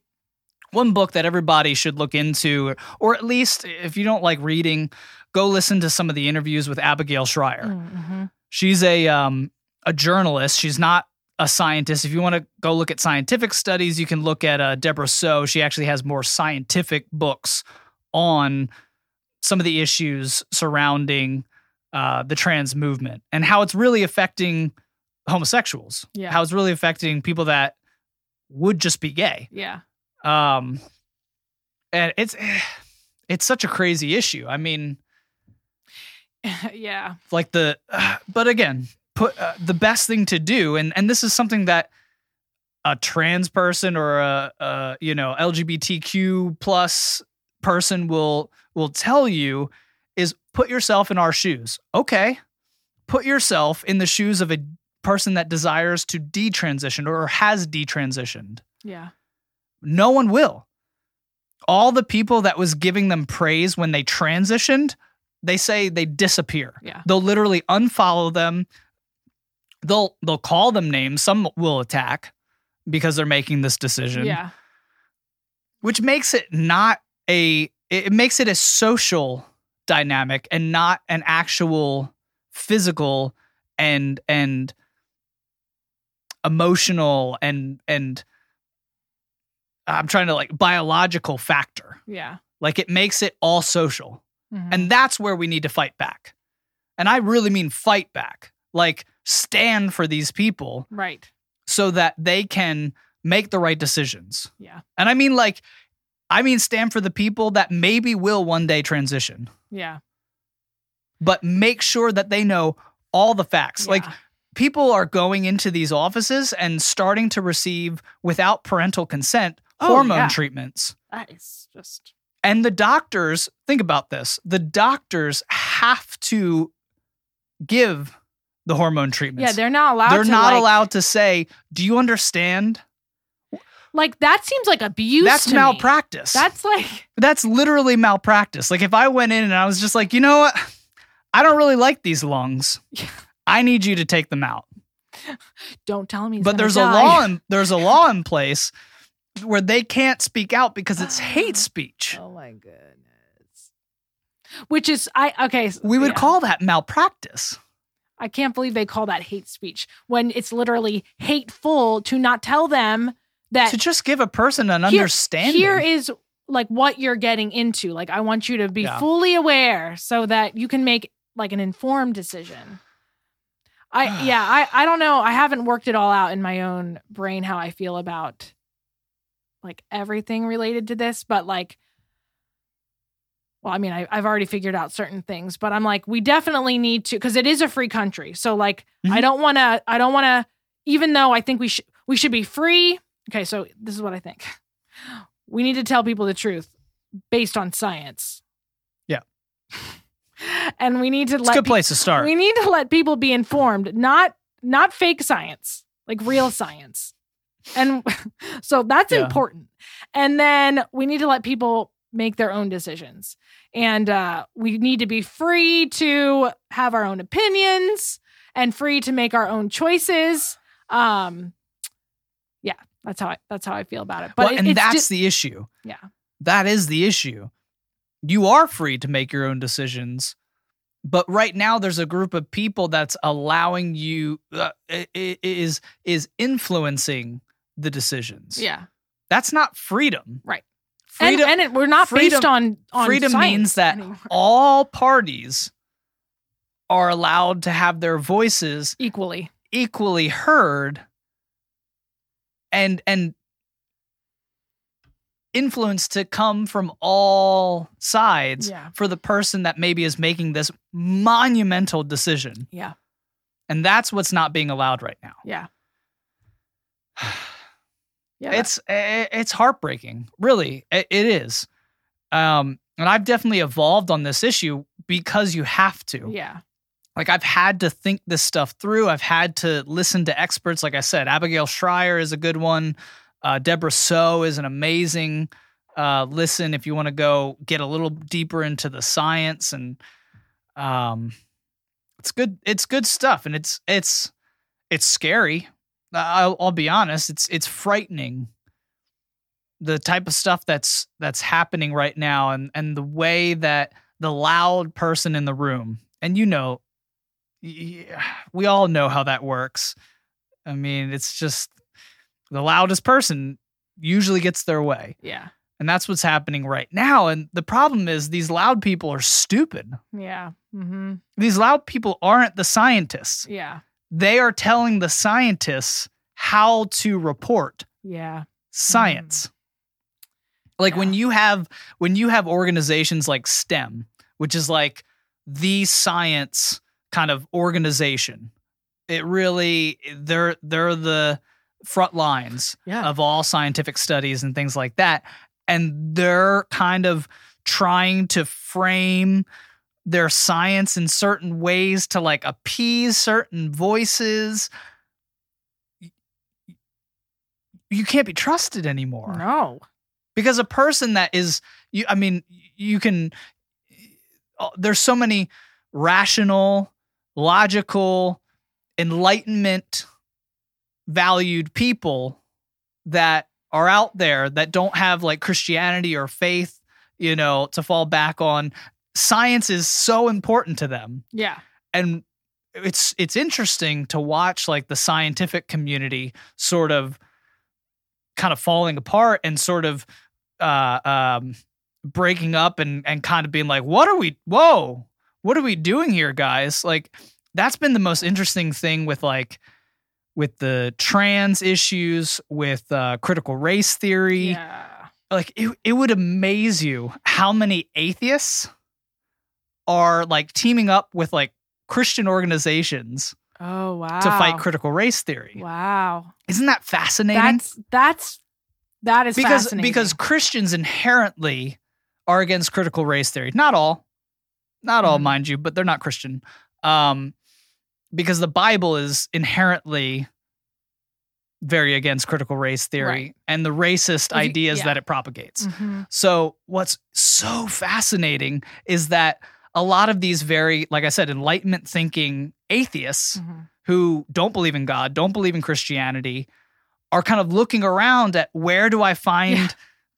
one book that everybody should look into, or at least if you don't like reading, go listen to some of the interviews with Abigail Shrier. Mm-hmm. She's a um a journalist. She's not a scientist. If you want to go look at scientific studies, you can look at uh, Debra Soh. She actually has more scientific books on some of the issues surrounding uh, the trans movement and how it's really affecting homosexuals. Yeah. How it's really affecting people that would just be gay. Yeah. Um, and it's [SIGHS] it's such a crazy issue. I mean, [LAUGHS] yeah. like the [SIGHS] but again put uh, the best thing to do and and this is something that a trans person or a, a you know lgbtq plus person will will tell you is put yourself in our shoes okay put yourself in the shoes of a person that desires to detransition or has detransitioned Yeah. No one will. All the people that was giving them praise when they transitioned they say they disappear. Yeah. they'll literally unfollow them. They'll they'll call them names. Some will attack because they're making this decision. Yeah. which makes it not a it makes it a social dynamic and not an actual physical and and emotional and and I'm trying to like biological factor Yeah. like it makes it all social Mhm. and that's where we need to fight back. And I really mean fight back. Like stand for these people right. so that they can make the right decisions. Yeah. And I mean like I mean stand for the people that maybe will one day transition, Yeah. but make sure that they know all the facts. Like people are going into these offices and starting to receive without parental consent Oh, hormone yeah. treatments. That is just And the doctors, think about this. The doctors have to give the hormone treatments. yeah. They're not allowed. They're not like- allowed to say, "Do you understand?" Like that seems like abuse. That's to me. malpractice. That's like That's literally malpractice. Like if I went in and I was just like, "You know what? I don't really like these lungs. [LAUGHS] I need you to take them out." don't tell me. but there's die. a law in there's a law in place where they can't speak out because it's [GASPS] hate speech. Oh my goodness. Which is I okay. so- We would yeah. call that malpractice. I can't believe they call that hate speech when it's literally hateful to not tell them that To just give a person an Here- understanding. here is like what you're getting into. Like I want you to be Yeah. fully aware so that you can make like an informed decision. I [SIGHS] yeah, I I don't know. I haven't worked it all out in my own brain how I feel about like everything related to this, but like well, I mean, I, I've already figured out certain things, but I'm like, we definitely need to because it is a free country. So like, I Mhm. don't want to. I don't want to. Even though I think we should, we should be free. Okay, so this is what I think. [GASPS] We need to tell people the truth based on science. Yeah. [LAUGHS] and we need to it's a let good pe- place to start. we need to let people be informed, not not fake science, like real science. And [LAUGHS] so that's Yeah. important. And then we need to let people make their own decisions. And uh, we need to be free to have our own opinions and free to make our own choices. Um, yeah, that's how I that's how I feel about it. But well, it- and that's just- the issue. Yeah. That is the issue. You are free to make your own decisions, but right now there's a group of people that's allowing you uh, is is influencing the decisions. yeah. That's not freedom. Right. Freedom and and it, we're not based on, on freedom means that anymore. all parties are allowed to have their voices equally. equally heard and and influence to come from all sides Yeah. for the person that maybe is making this monumental decision Yeah. and that's what's not being allowed right now Yeah. [SIGHS] [SIGHS] [SIGHS] Yeah. it's it's heartbreaking really it, it is um and i've definitely evolved on this issue because you have to yeah. like I've had to think this stuff through. I've had to listen to experts. Like I said, Abigail Shrier is a good one. Uh, Debra Soh is an amazing uh, listen if you want to go get a little deeper into the science and um, it's good. It's good stuff, and it's it's it's scary. I'll, I'll be honest. It's it's frightening. The type of stuff that's that's happening right now, and and the way that the loud person in the room, and you know, yeah, we all know how that works. I mean, it's just the loudest person usually gets their way. Yeah. And that's what's happening right now. And the problem is these loud people are stupid. Yeah. Mm-hmm. These loud people aren't the scientists. Yeah. They are telling the scientists how to report Yeah. science. Mm. Like when you have when you have organizations like STEM, which is like the science kind of organization. It really they're they're the front lines Yeah. of all scientific studies and things like that. And they're kind of trying to frame their science in certain ways to like appease certain voices. You can't be trusted anymore no. because a person that is you i mean you can uh, there's so many rational logical enlightenment valued people that are out there that don't have like christianity or faith you know to fall back on science is so important to them Yeah. and it's it's interesting to watch like the scientific community sort of kind of falling apart and sort of uh um breaking up and and kind of being like what are we whoa what are we doing here guys like that's been the most interesting thing with like with the trans issues with uh critical race theory Yeah. like it, it would amaze you how many atheists are like teaming up with like christian organizations Oh wow. to fight critical race theory. Wow. Isn't that fascinating? That's that's that is because fascinating. because Christians inherently are against critical race theory. Not all, not all, Mhm. mind you, but they're not Christian. Um, because the Bible is inherently very against critical race theory Right. and the racist ideas yeah. that it propagates. Mhm. So what's so fascinating is that a lot of these very, like I said, enlightenment thinking atheists Mhm. who don't believe in God, don't believe in Christianity, are kind of looking around at where do I find Yeah.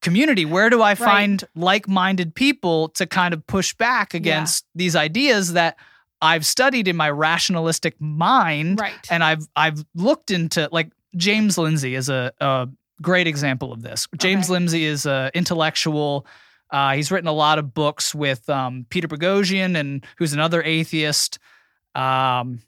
community? Where do I find like minded people to kind of push back against these ideas that I've studied in my rationalistic mind Right. and I've I've looked into like James Lindsay is a, a great example of this. James Okay. Lindsay is an intellectual. Uh, he's written a lot of books with um, Peter Boghossian and who's another atheist. Um,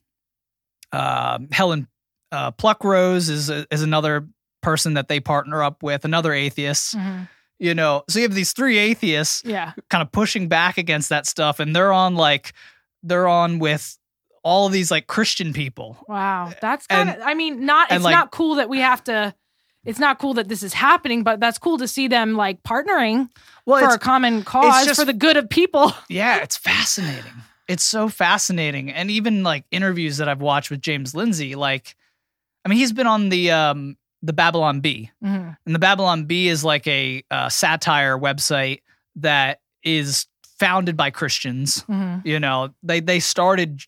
um Helen uh, Pluckrose is is another person that they partner up with, another atheist. Mhm. You know, so you have these three atheists Yeah. kind of pushing back against that stuff, and they're on like they're on with all of these like Christian people. Wow. That's kind of I mean, not it's like- not cool that we have to it's not cool that this is happening, but that's cool to see them like partnering Well, for a common cause just- for the good of people. [LAUGHS] yeah, it's fascinating. It's so fascinating, and even like interviews that I've watched with James Lindsay, like, I mean, he's been on the um the Babylon Bee, Mhm. and the Babylon Bee is like a uh, satire website that is founded by Christians. Mhm. You know, they they started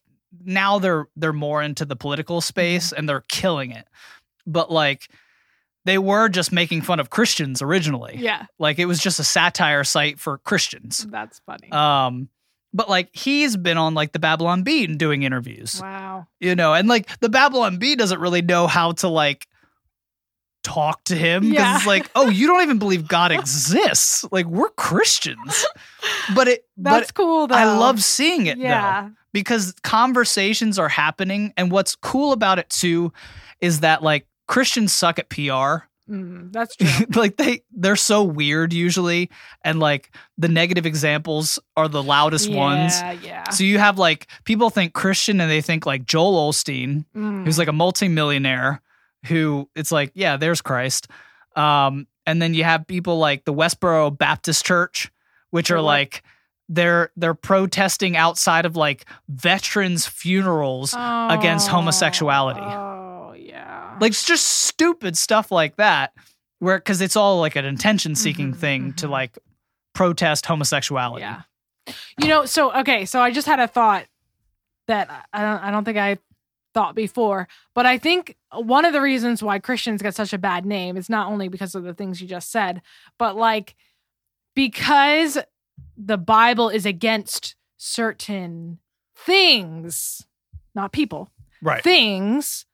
now they're they're more into the political space and they're killing it. But like they were just making fun of Christians originally. Yeah. Like it was just a satire site for Christians. That's funny. Um but like he's been on like the Babylon Bee and doing interviews. wow. You know, and like the Babylon Bee doesn't really know how to like talk to him because Yeah. it's like, oh, you don't even believe God exists. Like we're Christians. But it [LAUGHS] That's but cool though. I love seeing it though Yeah. because conversations are happening and what's cool about it too is that like Christians suck at PR. Mm, that's true. [LAUGHS] like they they're so weird usually and like the negative examples are the loudest ones. Yeah, yeah. So you have like people think Christian and they think like Joel Osteen Mm. who's like a multimillionaire who it's like yeah there's Christ. Um and then you have people like the Westboro Baptist Church which are what? like they're they're protesting outside of like veterans funerals against Oh, homosexuality. Oh, yeah. like it's just stupid stuff like that where because it's all like an attention seeking Mhm, thing to mhm. like protest homosexuality Yeah. You know, so okay, so I just had a thought that I don't I don't think I thought before, but I think one of the reasons why Christians get such a bad name is not only because of the things you just said, but like because the Bible is against certain things, not people, right things,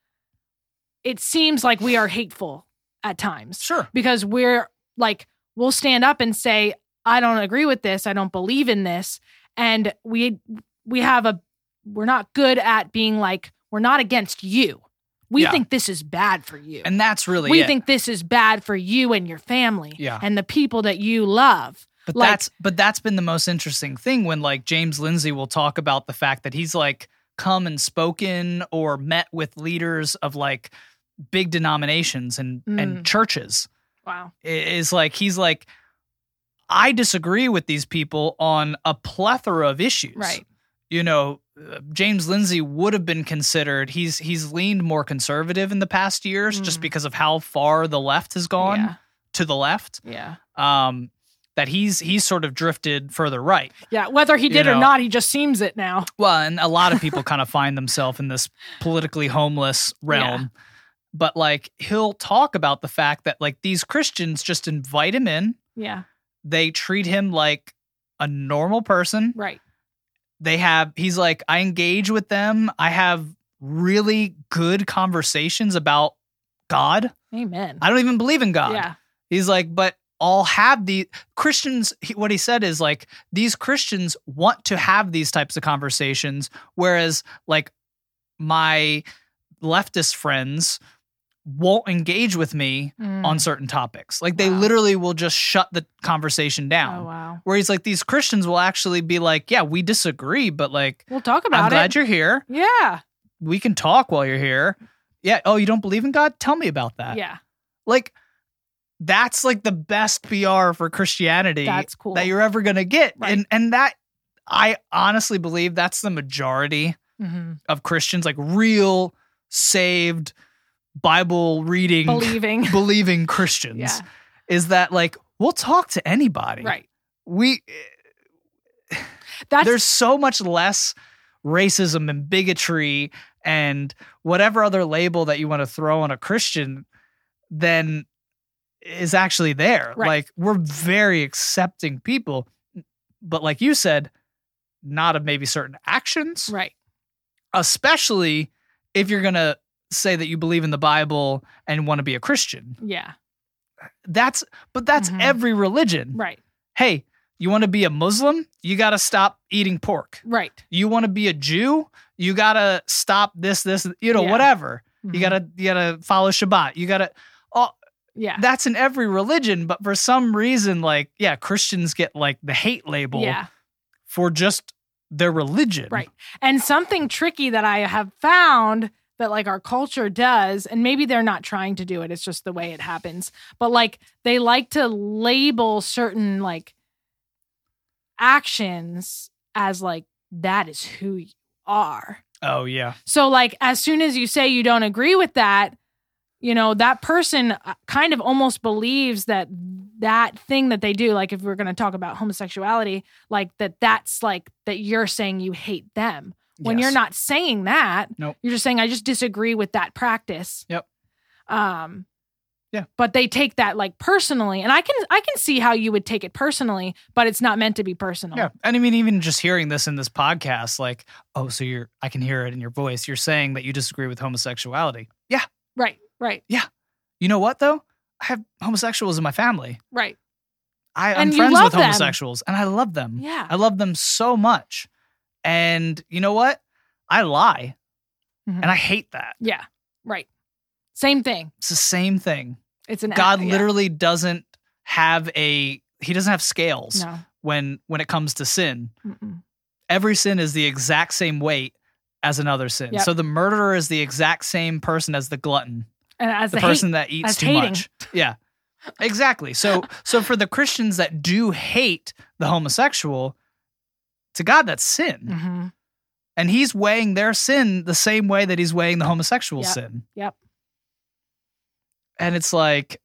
it seems like we are hateful at times. Sure. Because we're like we'll stand up and say i don't agree with this. I don't believe in this. And we we have a we're not good at being like we're not against you. We Yeah. think this is bad for you. And that's really we it. think this is bad for you and your family Yeah. and the people that you love. But like- that's but that's been the most interesting thing when like james lindsay will talk about the fact that he's like come and spoken or met with leaders of like big denominations and and Mm. churches wow is like he's like i disagree with these people on a plethora of issues right you know, uh, James Lindsay would have been considered. He's he's leaned more conservative in the past years just Mm. because of how far the left has gone yeah to the left. yeah Um, that he's he's sort of drifted further right. yeah whether he You did or not he just seems it now Well, and a lot of people [LAUGHS] kind of find themselves in this politically homeless realm. But like he'll talk about the fact that like these Christians just invite him in. yeah. They treat him like a normal person. right. They have he's like i engage with them. I have really good conversations about god. Amen. I don't even believe in god. Yeah. He's like but i'll have the christians he, what he said is like these christians want to have these types of conversations whereas like my leftist friends won't engage with me Mm. on certain topics like they Wow. literally will just shut the conversation down oh wow where he's like these christians will actually be like yeah we disagree but like we'll talk i'm about glad it you're here yeah we can talk while you're here. Yeah. Oh, you don't believe in God? Tell me about that. yeah, Like that's like the best PR for Christianity that's cool. that you're ever gonna get. Right. And and that I honestly believe that's the majority Mhm. of Christians, like real saved Bible reading believing. [LAUGHS] believing Christians. yeah, Is that like we'll talk to anybody. right. We That's there's so much less racism and bigotry and whatever other label that you want to throw on a Christian than is actually there. Right. Like we're very accepting people, but like you said, not of maybe certain actions, right. especially if you're going to say that you believe in the Bible and want to be a Christian. Yeah, That's but that's Mhm. every religion. right. Hey, you want to be a Muslim? You got to stop eating pork. Right. you want to be a Jew, you gotta stop this, this, you know, Yeah. whatever. You Mhm. gotta, you gotta follow Shabbat. You gotta. Oh, Yeah. that's in every religion, but for some reason, like, yeah, Christians get like the hate label Yeah. for just their religion. Right. And something tricky that I have found that like our culture does, and maybe they're not trying to do it, it's just the way it happens. But like they like to label certain like actions as like that is who you are. Oh yeah. So like as soon as you say you don't agree with that, you know, that person uh, kind of almost believes that that thing that they do, like if we're going to talk about homosexuality, like that that's like that you're saying you hate them. When Yes. you're not saying that, Nope. you're just saying I just disagree with that practice. Yep. Um Yeah. But they take that like personally, and I can I can see how you would take it personally, but it's not meant to be personal. Yeah. And I mean, even just hearing this in this podcast, like, oh, so you're, I can hear it in your voice. You're saying that you disagree with homosexuality. Yeah. Right. Right. Yeah. You know what though? I have homosexuals in my family. Right. I, I'm friends with them. homosexuals and I love them. Yeah. I love them so much. And you know what? I lie Mhm. and I hate that. Yeah. Right. Same thing. It's the same thing. It's an God yeah. literally doesn't have a he doesn't have scales No. when when it comes to sin. Mm-mm. Every sin is the exact same weight as another sin. Yep. So the murderer is the exact same person as the glutton, And as the, the, person hate, that eats too hating. much. Yeah. Exactly. So so for the Christians that do hate the homosexual, to God that's sin. Mhm. And he's weighing their sin the same way that he's weighing the homosexual Yep. sin. Yep. And it's like,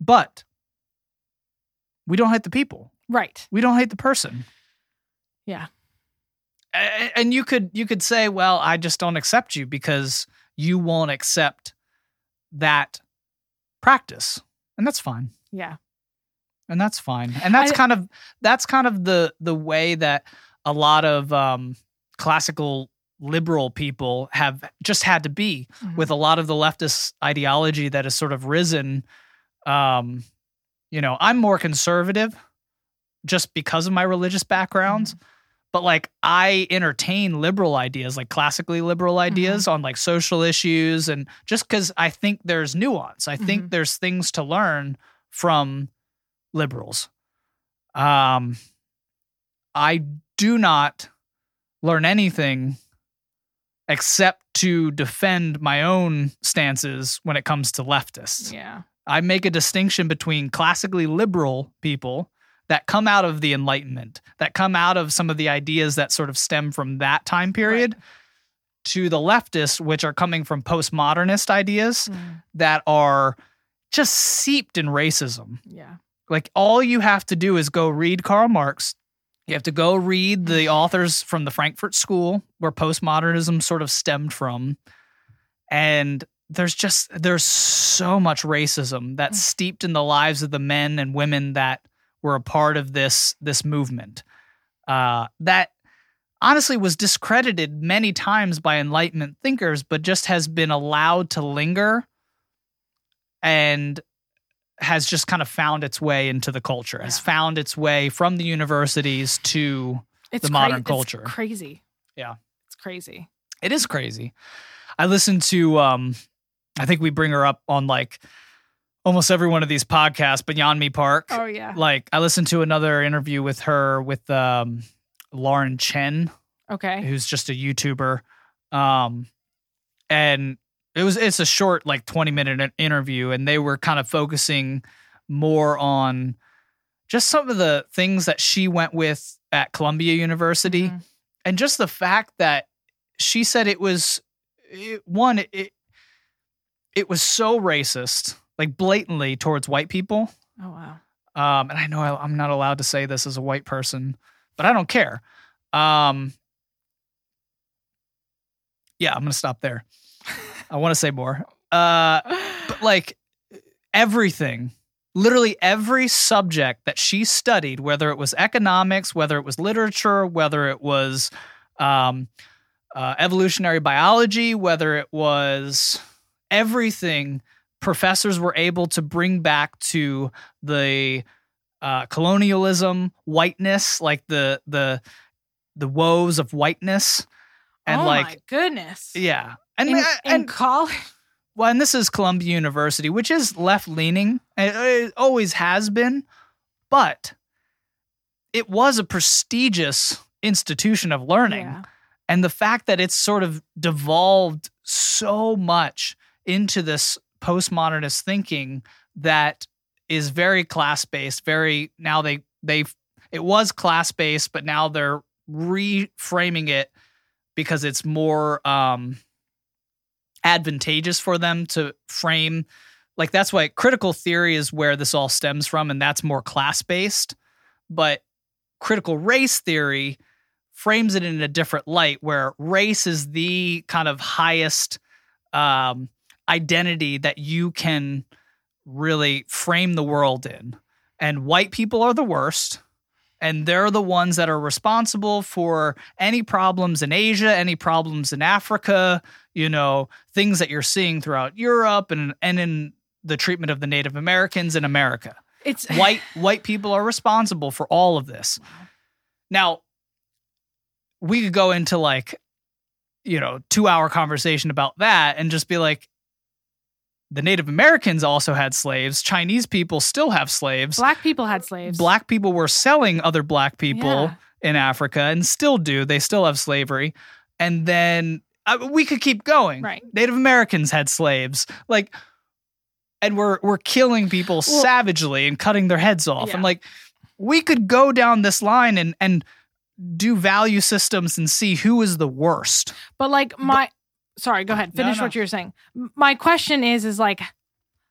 but we don't hate the people. Right. We don't hate the person. Yeah. And you could you could say, well, I just don't accept you because you won't accept that practice. And that's fine. Yeah. And that's fine and that's I- kind of that's kind of the the way that a lot of um classical liberal people have just had to be Mhm. with a lot of the leftist ideology that has sort of risen um you know i'm more conservative just because of my religious background but like i entertain liberal ideas like classically liberal ideas on like social issues and just because i think there's nuance i think Mhm. there's things to learn from liberals um i do not learn anything except to defend my own stances when it comes to leftists Yeah. I make a distinction between classically liberal people that come out of the Enlightenment, that come out of some of the ideas that sort of stem from that time period, to the leftists, which are coming from postmodernist ideas Mm. that are just seeped in racism. Yeah. Like all you have to do is go read Karl Marx. You have to go read the authors from the Frankfurt School, where postmodernism sort of stemmed from. And there's just there's so much racism that's Mm. steeped in the lives of the men and women that were a part of this this movement. Uh, that honestly was discredited many times by Enlightenment thinkers, but just has been allowed to linger and has just kind of found its way into the culture, has found its way from the universities to It's The modern culture. it's culture. crazy. Yeah. It's crazy. it is crazy. I listened to um I think we bring her up on like almost every one of these podcasts, but Yeonmi Park. Oh yeah. Like I listened to another interview with her with um Lauren Chen Okay. who's just a YouTuber. Um, and it was it's a short like 20 minute interview and they were kind of focusing more on just some of the things that she went with at Columbia University Mhm. and just the fact that she said it was it, one it it was so racist like blatantly towards white people Oh wow. um, and I know I, I'm not allowed to say this as a white person, but I don't care. Um, yeah, I'm gonna stop there. I want to say more. Uh, but like everything, literally every subject that she studied, whether it was economics, whether it was literature, whether it was um, uh, evolutionary biology, whether it was everything, professors were able to bring back to the uh, colonialism, whiteness, like the the the woes of whiteness, and oh like my goodness. yeah, and In, uh, and, in college. well, and this is Columbia University, which is left leaning. It, uh, uh, it always has been, but it was a prestigious institution of learning. Yeah. And the fact that it's sort of devolved so much into this postmodernist thinking that is very class based, very now they they've it was class based, but now they're reframing it because it's more um advantageous for them to frame like that's why critical theory is where this all stems from and that's more class based but critical race theory frames it in a different light where race is the kind of highest um, identity that you can really frame the world in and white people are the worst and they're the ones that are responsible for any problems in Asia, any problems in Africa, you know, things that you're seeing throughout Europe and and in the treatment of the Native Americans in America. It's [LAUGHS] White white people are responsible for all of this. Now, we could go into like you know, 2-hour conversation about that and just be like the Native Americans also had slaves. Chinese people still have slaves. black people had slaves. Black people were selling other black people Yeah. in Africa and still do. They still have slavery. And then uh, we could keep going. Right. Native Americans had slaves. Like, and we're we're killing people Well- savagely and cutting their heads off. Yeah. And like, we could go down this line and and do value systems and see who is the worst. But like my sorry, go uh, ahead. Finish no. what you're saying. My question is is like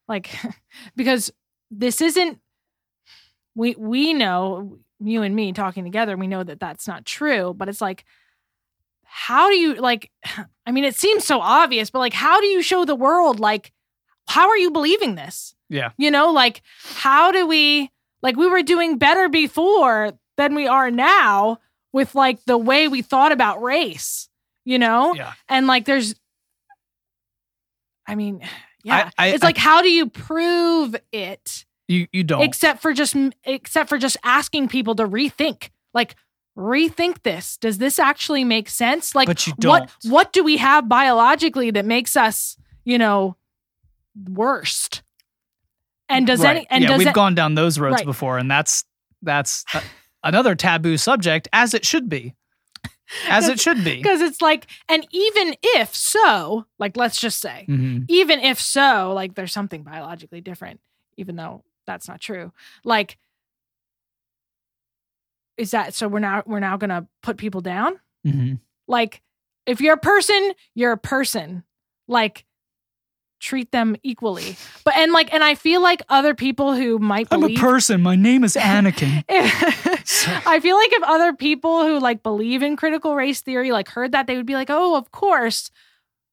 like [LAUGHS] because this isn't we we know you and me talking together, we know that that's not true, but it's like how do you like [SIGHS] I mean it seems so obvious, but like how do you show the world like how are you believing this? Yeah. You know, like how do we like we were doing better before than we are now with like the way we thought about race, you know? Yeah. And like there's I mean, [SIGHS] yeah. I- it's I- like how do you prove it You you don't. except for just except for just asking people to rethink. Like rethink this. Does this actually make sense? Like but you what don't. what do we have biologically that makes us, you know, worst? And does Right. any and yeah, does we've it, gone down those roads Right. before, and that's that's a- another taboo subject, as it should be, [LAUGHS] as it should be. because it's like and even if so, like let's just say, Mhm. even if so, like there's something biologically different, even though that's not true. Like, is that so? We're now we're now gonna put people down. Mhm. Like, if you're a person, you're a person. Like, treat them equally. But and like, and I feel like other people who might I'm a person. My name is Anakin. [LAUGHS] I feel like if other people who like believe in critical race theory like heard that, they would be like, "Oh, of course,"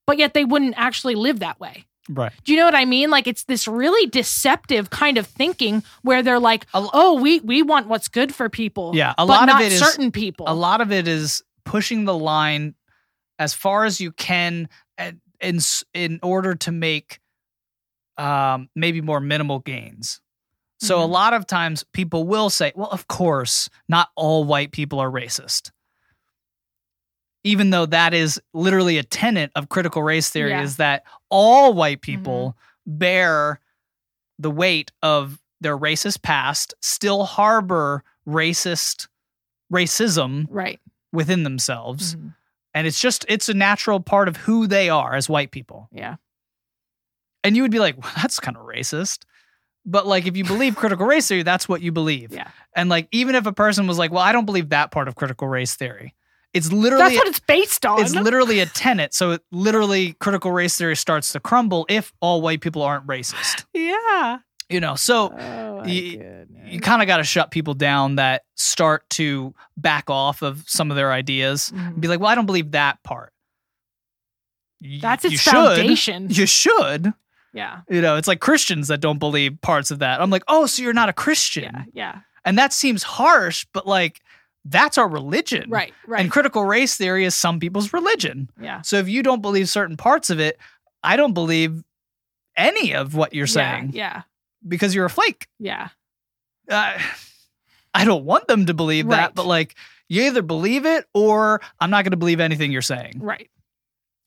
but yet they wouldn't actually live that way. right. Do you know what I mean? Like it's this really deceptive kind of thinking where they're like, "Oh, we we want what's good for people." Yeah, a but lot not of it is certain people. a lot of it is pushing the line as far as you can and in in order to make um maybe more minimal gains. So a Mhm. lot of times people will say, "Well, of course, not all white people are racist." Even though that is literally a tenet of critical race theory Yeah. is that all white people bear the weight of their racist past, still harbor racist racism Right. within themselves. Mhm. And it's just, it's a natural part of who they are as white people. Yeah. And you would be like, well, that's kind of racist. But like, if you believe [LAUGHS] critical race theory, that's what you believe. Yeah. And like, even if a person was like, well, I don't believe that part of critical race theory, it's literally That's what it's based on. it's literally a tenet. So it literally critical race theory starts to crumble if all white people aren't racist. [LAUGHS] yeah. You know, so Oh, you- you kind of got to shut people down that start to back off of some of their ideas. Mhm. Be like, well, I don't believe that part. Y- That's you its should. foundation. You should. Yeah. You know, it's like Christians that don't believe parts of that. I'm like, oh, so you're not a Christian. Yeah. Yeah. And that seems harsh, but like, that's our religion. Right. Right. And critical race theory is some people's religion. yeah. So if you don't believe certain parts of it, I don't believe any of what you're saying Yeah. Because you're a flake. Yeah. Uh, I don't want them to believe that, but like you either believe it or I'm not going to believe anything you're saying. Right.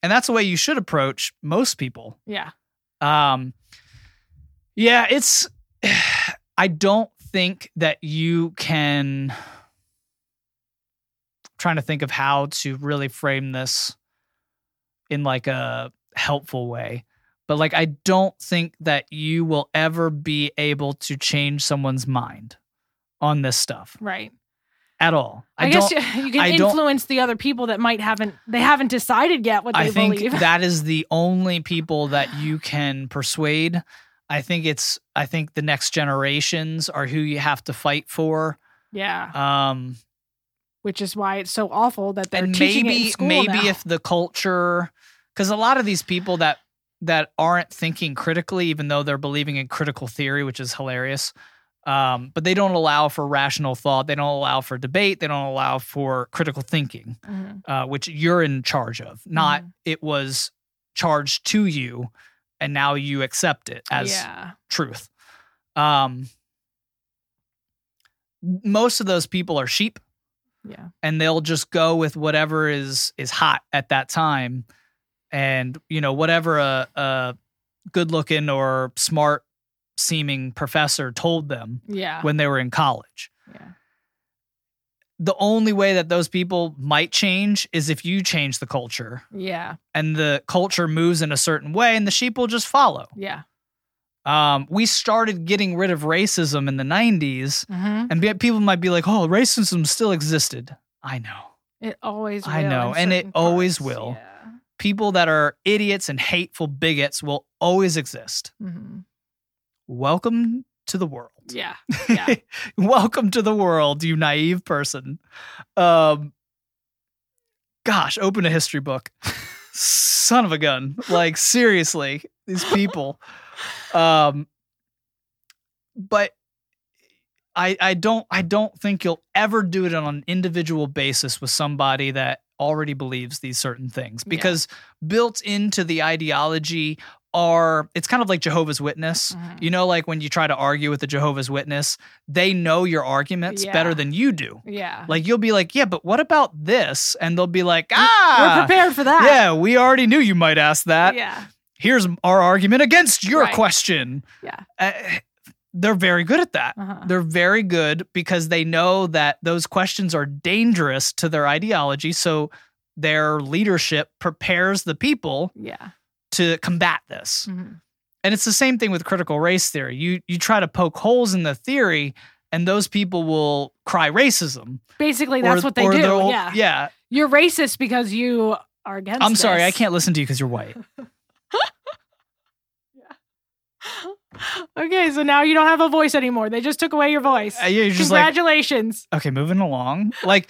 And that's the way you should approach most people. Yeah. Um yeah, it's [SIGHS] I don't think that you can trying to think of how to really frame this in like a helpful way. But like I don't think that you will ever be able to change someone's mind on this stuff Right. at all. I, I, guess you, [LAUGHS] you can I influence the other people that might haven't they haven't decided yet what they believe. I think believe. [LAUGHS] that is the only people that you can persuade. I think it's I think the next generations are who you have to fight for. yeah. Um Which is why it's so awful that they're and teaching it in maybe school maybe now. if the culture cuz a lot of these people that that aren't thinking critically even though they're believing in critical theory which is hilarious. Um, but they don't allow for rational thought. They don't allow for debate. They don't allow for critical thinking. Mhm. uh, which you're in charge of, not it was charged to you and now you accept it as yeah. truth. Um, most of those people are sheep Yeah. and they'll just go with whatever is is hot at that time and you know whatever a, a good looking or smart seeming professor told them Yeah. when they were in college yeah. the only way that those people might change is if you change the culture Yeah. and the culture moves in a certain way and the sheep will just follow. Yeah. Um, we started getting rid of racism in the 90s hmm and be- people might be like, oh, racism still existed. I know. It always will I know, and it certain always will. Yeah. People that are idiots and hateful bigots will always exist. Mhm. Welcome to the world. Yeah. [LAUGHS] Yeah. Welcome to the world, you naive person. Um, gosh, open a history book. [LAUGHS] Son of a gun. Like seriously, these people. Um, but I I don't I don't think you'll ever do it on an individual basis with somebody that already believes these certain things Yeah. because built into the ideology are it's kind of like Jehovah's Witness. Mhm. You know, like when you try to argue with the Jehovah's Witness, they know your arguments Yeah. better than you do. Yeah. Like you'll be like, yeah, but what about this? And they'll be like, ah, We're prepared for that. yeah, we already knew you might ask that. Yeah. Here's our argument against your Right. question. Yeah. Uh, they're very good at that. Uh-huh. They're very good because they know that those questions are dangerous to their ideology. So their leadership prepares the people Yeah. to combat this. Mhm. And it's the same thing with critical race theory. You you try to poke holes in the theory, and those people will cry racism. Basically, that's Or- what they do. Yeah. yeah. You're racist because you are against. I'm sorry, I can't listen to you because you're white. [LAUGHS] [LAUGHS] Okay, so now you don't have a voice anymore. They just took away your voice. Uh, You're just like, Congratulations. okay, moving along. [LAUGHS] Like,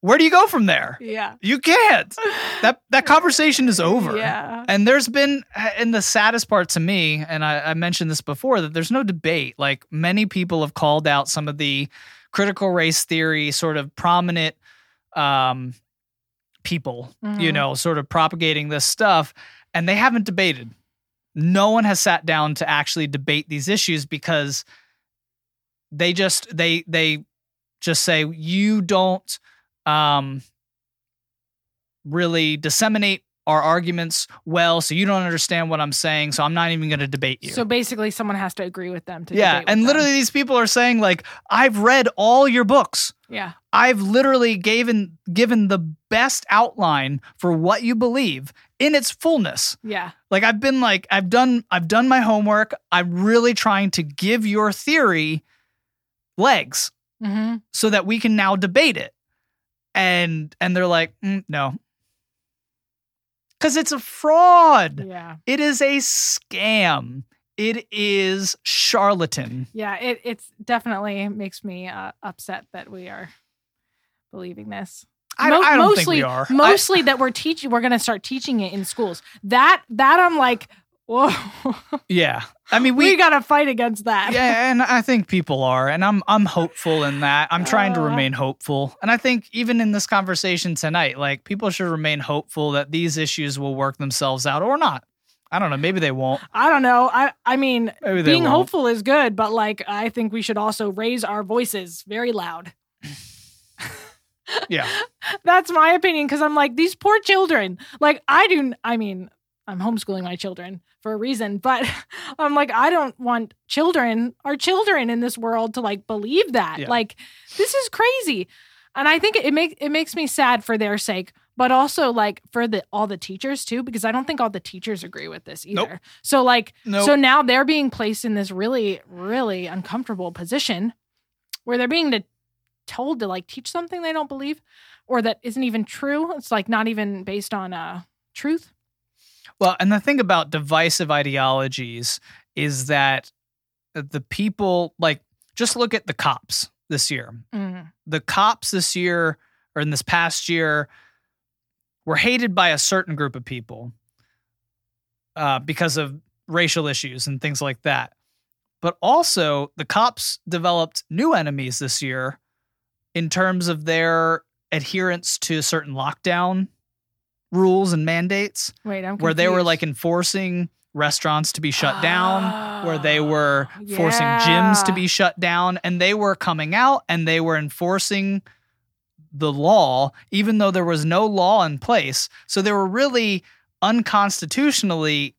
where do you go from there? yeah. You can't. That that conversation is over. Yeah. And there's been, and the saddest part to me, and I, I mentioned this before, that there's no debate. Like many people have called out some of the critical race theory sort of prominent um, people, you Mhm. know, sort of propagating this stuff, and they haven't debated. No one has sat down to actually debate these issues because they just they they just say you don't um really disseminate our arguments well, so you don't understand what I'm saying, so I'm not even going to debate you. So basically, someone has to agree with them to yeah, and them. literally these people are saying like, I've read all your books. yeah, I've literally given given the best outline for what you believe in its fullness. yeah, Like I've been like I've done I've done my homework. I'm really trying to give your theory legs hmm so that we can now debate it. And and they're like, "Mm, no. Cuz it's a fraud. yeah, It is a scam. It is charlatan. yeah. It it's definitely makes me uh, upset that we are believing this. I, Mo- I don't mostly, think we are. I- Mostly that we're teaching. We're going to start teaching it in schools. That that I'm like, whoa, [LAUGHS] yeah. I mean, we, we got to fight against that. yeah, and I think people are, and I'm I'm hopeful in that. I'm trying to Uh. remain hopeful, and I think even in this conversation tonight, like people should remain hopeful that these issues will work themselves out or not. I don't know. Maybe they won't. I don't know. I I mean, being won't. hopeful is good, but like I think we should also raise our voices very loud. Yeah, [LAUGHS] That's my opinion because I'm like these poor children. Like I do. I mean, I'm homeschooling my children for a reason, but [LAUGHS] I'm like I don't want children, our children in this world, to like believe that. Yeah. Like this is crazy, and I think it makes it makes me sad for their sake, but also like for the all the teachers too, because I don't think all the teachers agree with this either. Nope. So like, Nope. so now they're being placed in this really really uncomfortable position where they're being to, told to like teach something they don't believe or that isn't even true. It's like not even based on uh truth. Well, and the thing about divisive ideologies is that the people like just look at the cops this year. Mm. the cops this year or in this past year were hated by a certain group of people uh, because of racial issues and things like that. But also, the cops developed new enemies this year in terms of their adherence to certain lockdown rules and mandates, Wait, I'm where they were like enforcing restaurants to be shut down where they ah, were Oh, forcing gyms to be shut down and they were coming out and they were enforcing the law even though there was no law in place. So they were really unconstitutionally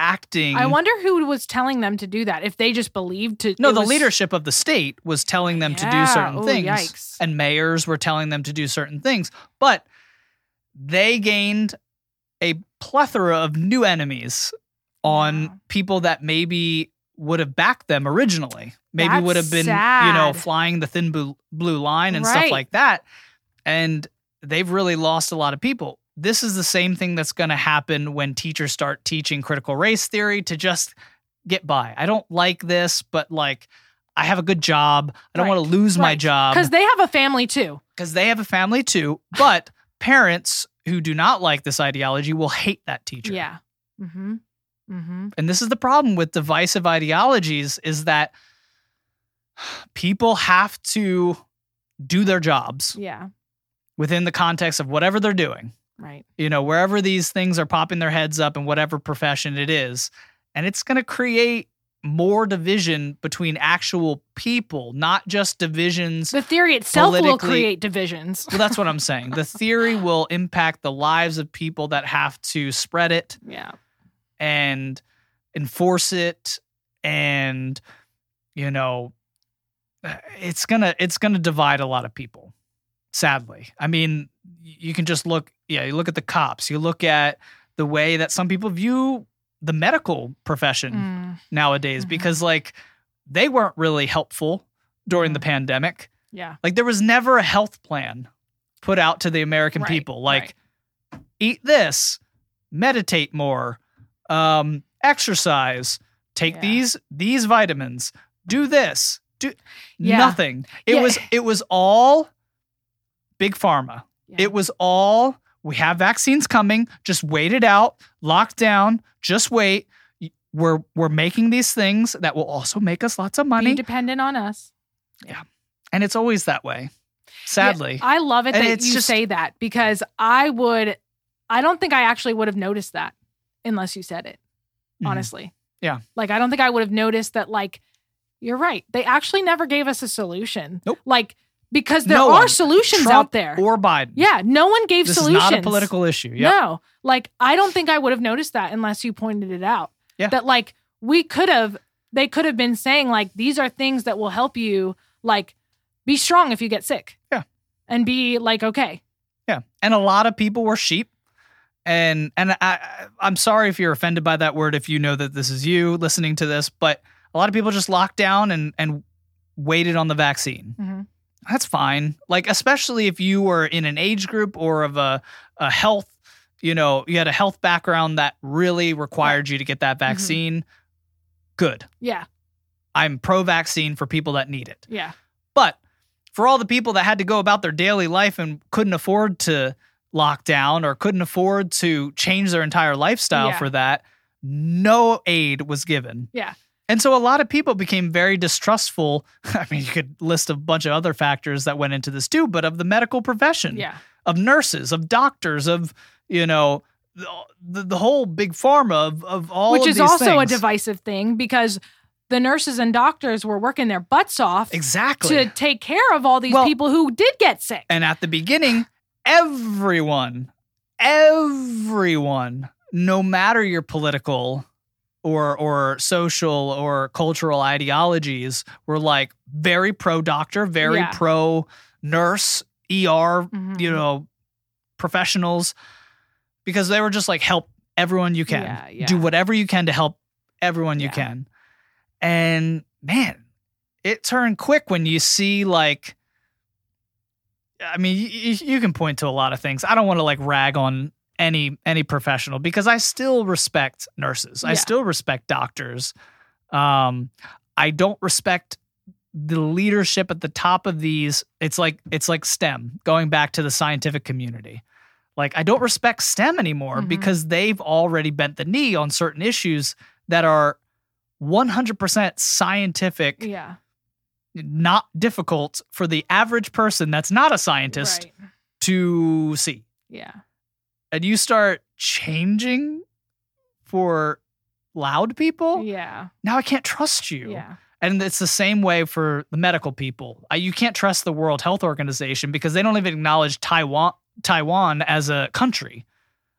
acting I wonder who was telling them to do that. If they just believed to no the was- leadership of the state was telling them to do certain Ooh, things yikes. and mayors were telling them to do certain things but they gained a plethora of new enemies on Wow. people that maybe would have backed them originally. Maybe That's would have been, you know, flying the thin blue, blue line and stuff like that. And they've really lost a lot of people. This is the same thing that's going to happen when teachers start teaching critical race theory to just get by. I don't like this, but like I have a good job. I don't Right. want to lose my job because they have a family too. because they have a family too. But parents who do not like this ideology will hate that teacher. Yeah. Mm-hmm. Mm-hmm. and this is the problem with divisive ideologies is that people have to do their jobs Yeah. within the context of whatever they're doing Right. you know wherever these things are popping their heads up in whatever profession it is and it's going to create more division between actual people not just divisions The theory itself will create divisions. well that's what i'm saying the [LAUGHS] theory will impact the lives of people that have to spread it Yeah. and enforce it and you know eh, it's gonna it's gonna divide a lot of people sadly i mean you can just look yeah you look at the cops you look at the way that some people view the medical profession Mm. nowadays Mhm. because like they weren't really helpful during the Mhm. pandemic Yeah. like there was never a health plan put out to the American Right, people. Like eat this, meditate more, um, exercise, take Yeah. these these vitamins, do this, do Yeah. nothing. It Yeah. was it was all big pharma. It was all we have vaccines coming, just wait it out, lock down, just wait. We're we're making these things that will also make us lots of money. Be dependent on us. Yeah, and it's always that way. Sadly. I love it And that you just- say that because I would, I don't think I actually would have noticed that unless you said it, Mhm. honestly. Yeah. Like, I don't think I would have noticed that, like, you're right. They actually never gave us a solution. Nope. Like, because there No are one. solutions Trump out there. or Biden. yeah, no one gave this solutions. is not a political issue. Yep. No, like I don't think I would have noticed that unless you pointed it out. Yeah. That like we could have, they could have been saying like these are things that will help you like be strong if you get sick. Yeah. And be like okay. Yeah, and a lot of people were sheep, and and I, I- I'm sorry if you're offended by that word if you know that this is you listening to this, but a lot of people just locked down and and waited on the vaccine. Mhm. That's fine. Like especially if you were in an age group or of a a health, you know, you had a health background that really required you to get that mm-hmm. vaccine. Good. Yeah. I'm pro vaccine for people that need it. Yeah. But for all the people that had to go about their daily life and couldn't afford to lock down or couldn't afford to change their entire lifestyle Yeah. for that, no aid was given. Yeah. And so a lot of people became very distrustful. [LAUGHS] I mean, you could list a bunch of other factors that went into this too, but of the medical profession, Yeah. of nurses, of doctors, of, you know, the, the, whole big pharma of, of all Which of is also a divisive thing because the nurses and doctors were working their butts off Exactly. to take care of all these Well- people who did get sick. And at the beginning, everyone, everyone, no matter your political or or social or cultural ideologies, were like very pro doctor, very Yeah. pro nurse, ER, Mhm. you know, professionals, because they were just like help everyone you can, Yeah, yeah. do whatever you can to help everyone you can. And man, it turned quick when you see like I mean, you, you can point to a lot of things. I don't want to like rag on any any professional because I still respect nurses. I still respect doctors. Um, I don't respect the leadership at the top of these. It's like it's like STEM going back to the scientific community. Like I don't respect STEM anymore Mhm. because they've already bent the knee on certain issues that are 100% scientific yeah. not difficult for the average person that's not a scientist Right. to see. Yeah. And you start changing for loud people, Yeah. now I can't trust you. Yeah. And it's the same way for the medical people. You can't trust the World Health Organization because they don't even acknowledge Taiwan Taiwan as a country.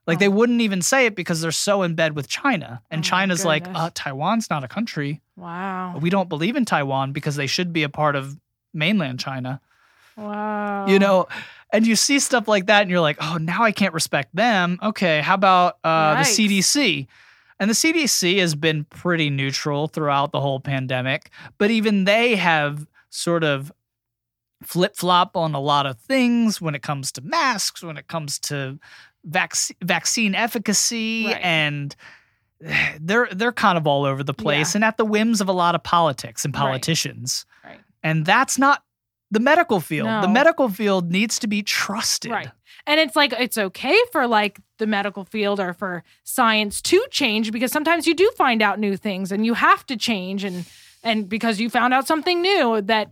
Like Oh. they wouldn't even say it because they're so in bed with China. And Oh China's like, uh, Taiwan's not a country. Wow. We don't believe in Taiwan because they should be a part of mainland China. Wow. you know and you see stuff like that and you're like oh now i can't respect them okay how about uh, the cdc and the cdc has been pretty neutral throughout the whole pandemic but even they have sort of flip-flop on a lot of things when it comes to masks when it comes to vac- vaccine efficacy Right. and they're they're kind of all over the place Yeah. and at the whims of a lot of politics and Right. politicians Right. and that's not the medical field. The medical field needs to be trusted. Right. And it's like it's okay for like the medical field or for science to change because sometimes you do find out new things and you have to change and and because you found out something new that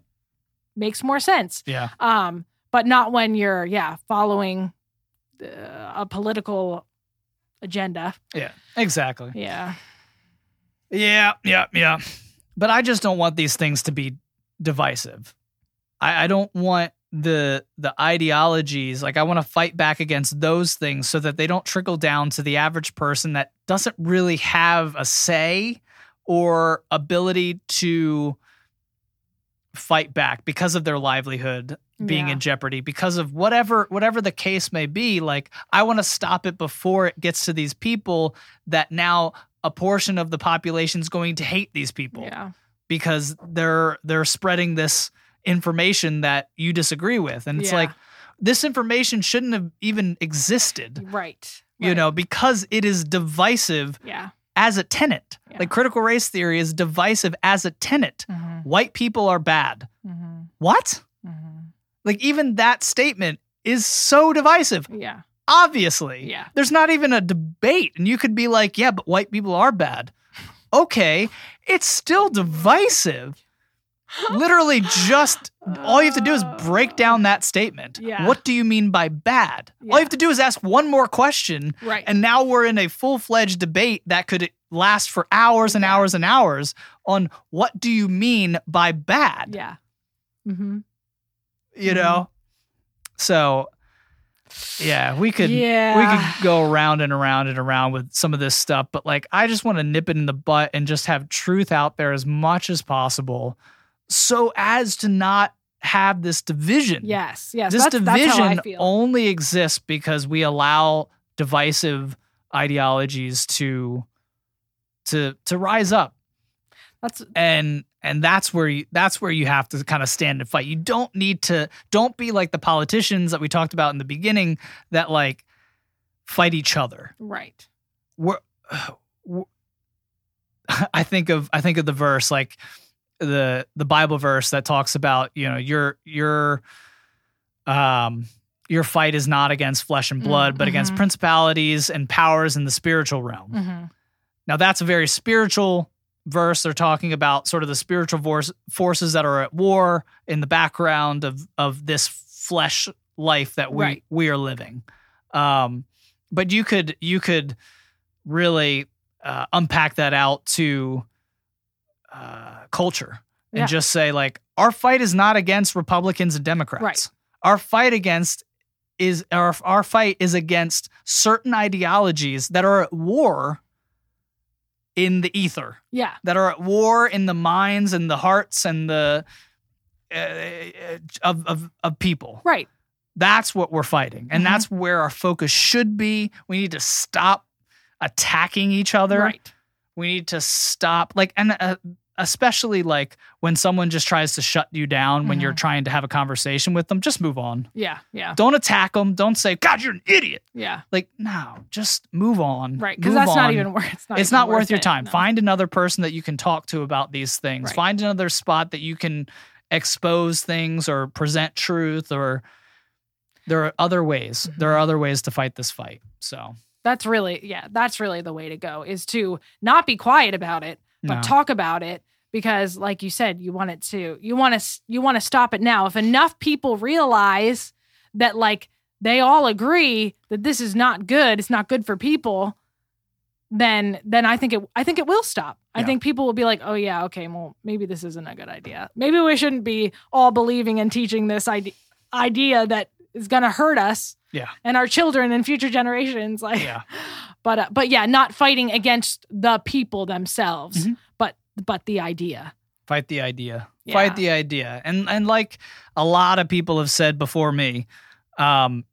makes more sense. Yeah. Um but not when you're yeah, following uh, a political agenda. Yeah. Exactly. Yeah. Yeah. Yeah. Yeah. But I just don't want these things to be divisive. I, I don't want the the ideologies like I want to fight back against those things so that they don't trickle down to the average person that doesn't really have a say or ability to fight back because of their livelihood being Yeah. in jeopardy because of whatever whatever the case may be like I want to stop it before it gets to these people that now a portion of the population is going to hate these people Yeah. because they're they're spreading this information that you disagree with and it's Yeah. like this information shouldn't have even existed Right. you Right. know because it is divisive Yeah. as a tenant. Yeah. like critical race theory is divisive as a tenet Mhm. white people are bad Mhm. what Mhm. like even that statement is so divisive Yeah. obviously Yeah. there's not even a debate and you could be like yeah but white people are bad [LAUGHS] okay it's still divisive literally just all you have to do is break down that statement Yeah. what do you mean by bad all you have to do is ask one more question Right. and now we're in a full-fledged debate that could last for hours and Yeah. hours and hours on what do you mean by bad yeah. Mm-hmm. you know? So yeah, we could Yeah. we could go around and around and around with some of this stuff, but like I just want to nip it in the butt and just have truth out there as much as possible so as to not have this division. Yes, yes. this that's, that's division feel. only exists because we allow divisive ideologies to to to rise up That's and and that's where you that's where you have to kind of stand and fight you don't need to don't be like the politicians that we talked about in the beginning that like fight each other right. we're, [SIGHS] we're- [SIGHS] i think of i think of the verse like the the bible verse that talks about you know your your um your fight is not against flesh and blood but against mhm. principalities and powers in the spiritual realm hmm now that's a very spiritual verse. They're talking about sort of the spiritual force, forces that are at war in the background of of this flesh life that we Right. we are living. Um, but you could you could really uh, unpack that out to uh, culture and Yeah. just say like our fight is not against Republicans and Democrats. Right. Our fight against is our our fight is against certain ideologies that are at war in the ether, Yeah. that are at war in the minds and the hearts and the uh, of, of of people. Right. That's what we're fighting, and Mhm. that's where our focus should be. We need to stop attacking each other. Right. We need to stop, like, and uh, especially like when someone just tries to shut you down when you're Mhm. trying to have a conversation with them. Just move on. Yeah. Yeah. Don't attack them. Don't say, "God, you're an idiot." Yeah. Like, no, just move on. Right. Because that's not even worth. It's not. it's not worth your it, time. no. Find another person that you can talk to about these things. Right. Find another spot that you can expose things or present truth or there are other ways. There Mm-hmm. are other ways to fight this fight. So, That's really yeah. That's really the way to go. Is to not be quiet about it, but no. talk about it because, like you said, you want it to. You want to. You want to stop it now. If enough people realize that, like, they all agree that this is not good. It's not good for people. Then, then I think it. I think it will stop. I Yeah. think people will be like, "Oh yeah, okay, well, maybe this isn't a good idea. Maybe we shouldn't be all believing and teaching this idea idea that is going to hurt us Yeah. and our children and future generations." Like, Yeah. [LAUGHS] but uh, but yeah, not fighting against the people themselves, Mhm. but but the idea. fight the idea Yeah. fight the idea and and like a lot of people have said before me um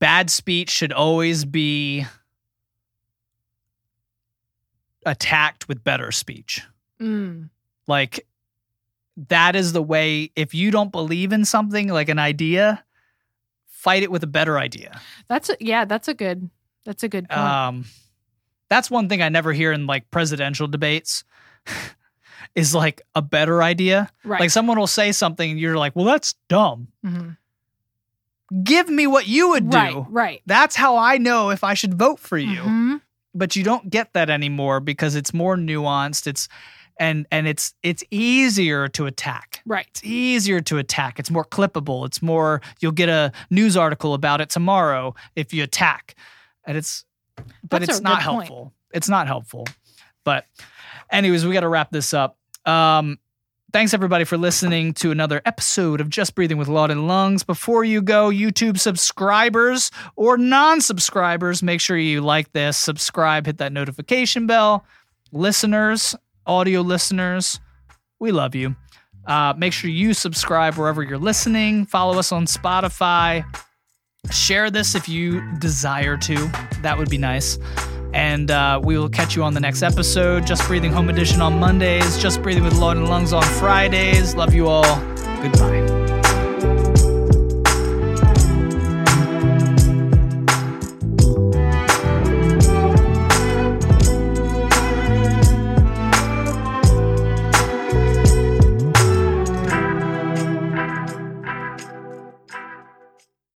bad speech should always be attacked with better speech Mm. like that is the way if you don't believe in something like an idea fight it with a better idea That's a, yeah, that's a good that's a good point. um that's one thing i never hear in like presidential debates [LAUGHS] is like a better idea right. Like someone will say something and you're like, well, that's dumb. Mhm. Give me what you would do. Right. Right. That's how I know if I should vote for you. Mhm. But you don't get that anymore because it's more nuanced. It's and and it's it's easier to attack. Right. It's easier to attack. It's more clippable. It's more you'll get a news article about it tomorrow if you attack. And it's but That's it's not good point. helpful. It's not helpful. But anyways, we got to wrap this up. Um Thanks everybody for listening to another episode of Just Breathing with Laud and Lungs. Before you go, YouTube subscribers or non-subscribers, make sure you like this, subscribe, hit that notification bell. Listeners, audio listeners, we love you. Uh, make sure you subscribe wherever you're listening. Follow us on Spotify. Share this if you desire to. That would be nice. And uh, we will catch you on the next episode. Just Breathing Home Edition on Mondays. Just Breathing with Laud and Lungs on Fridays. Love you all. Goodbye.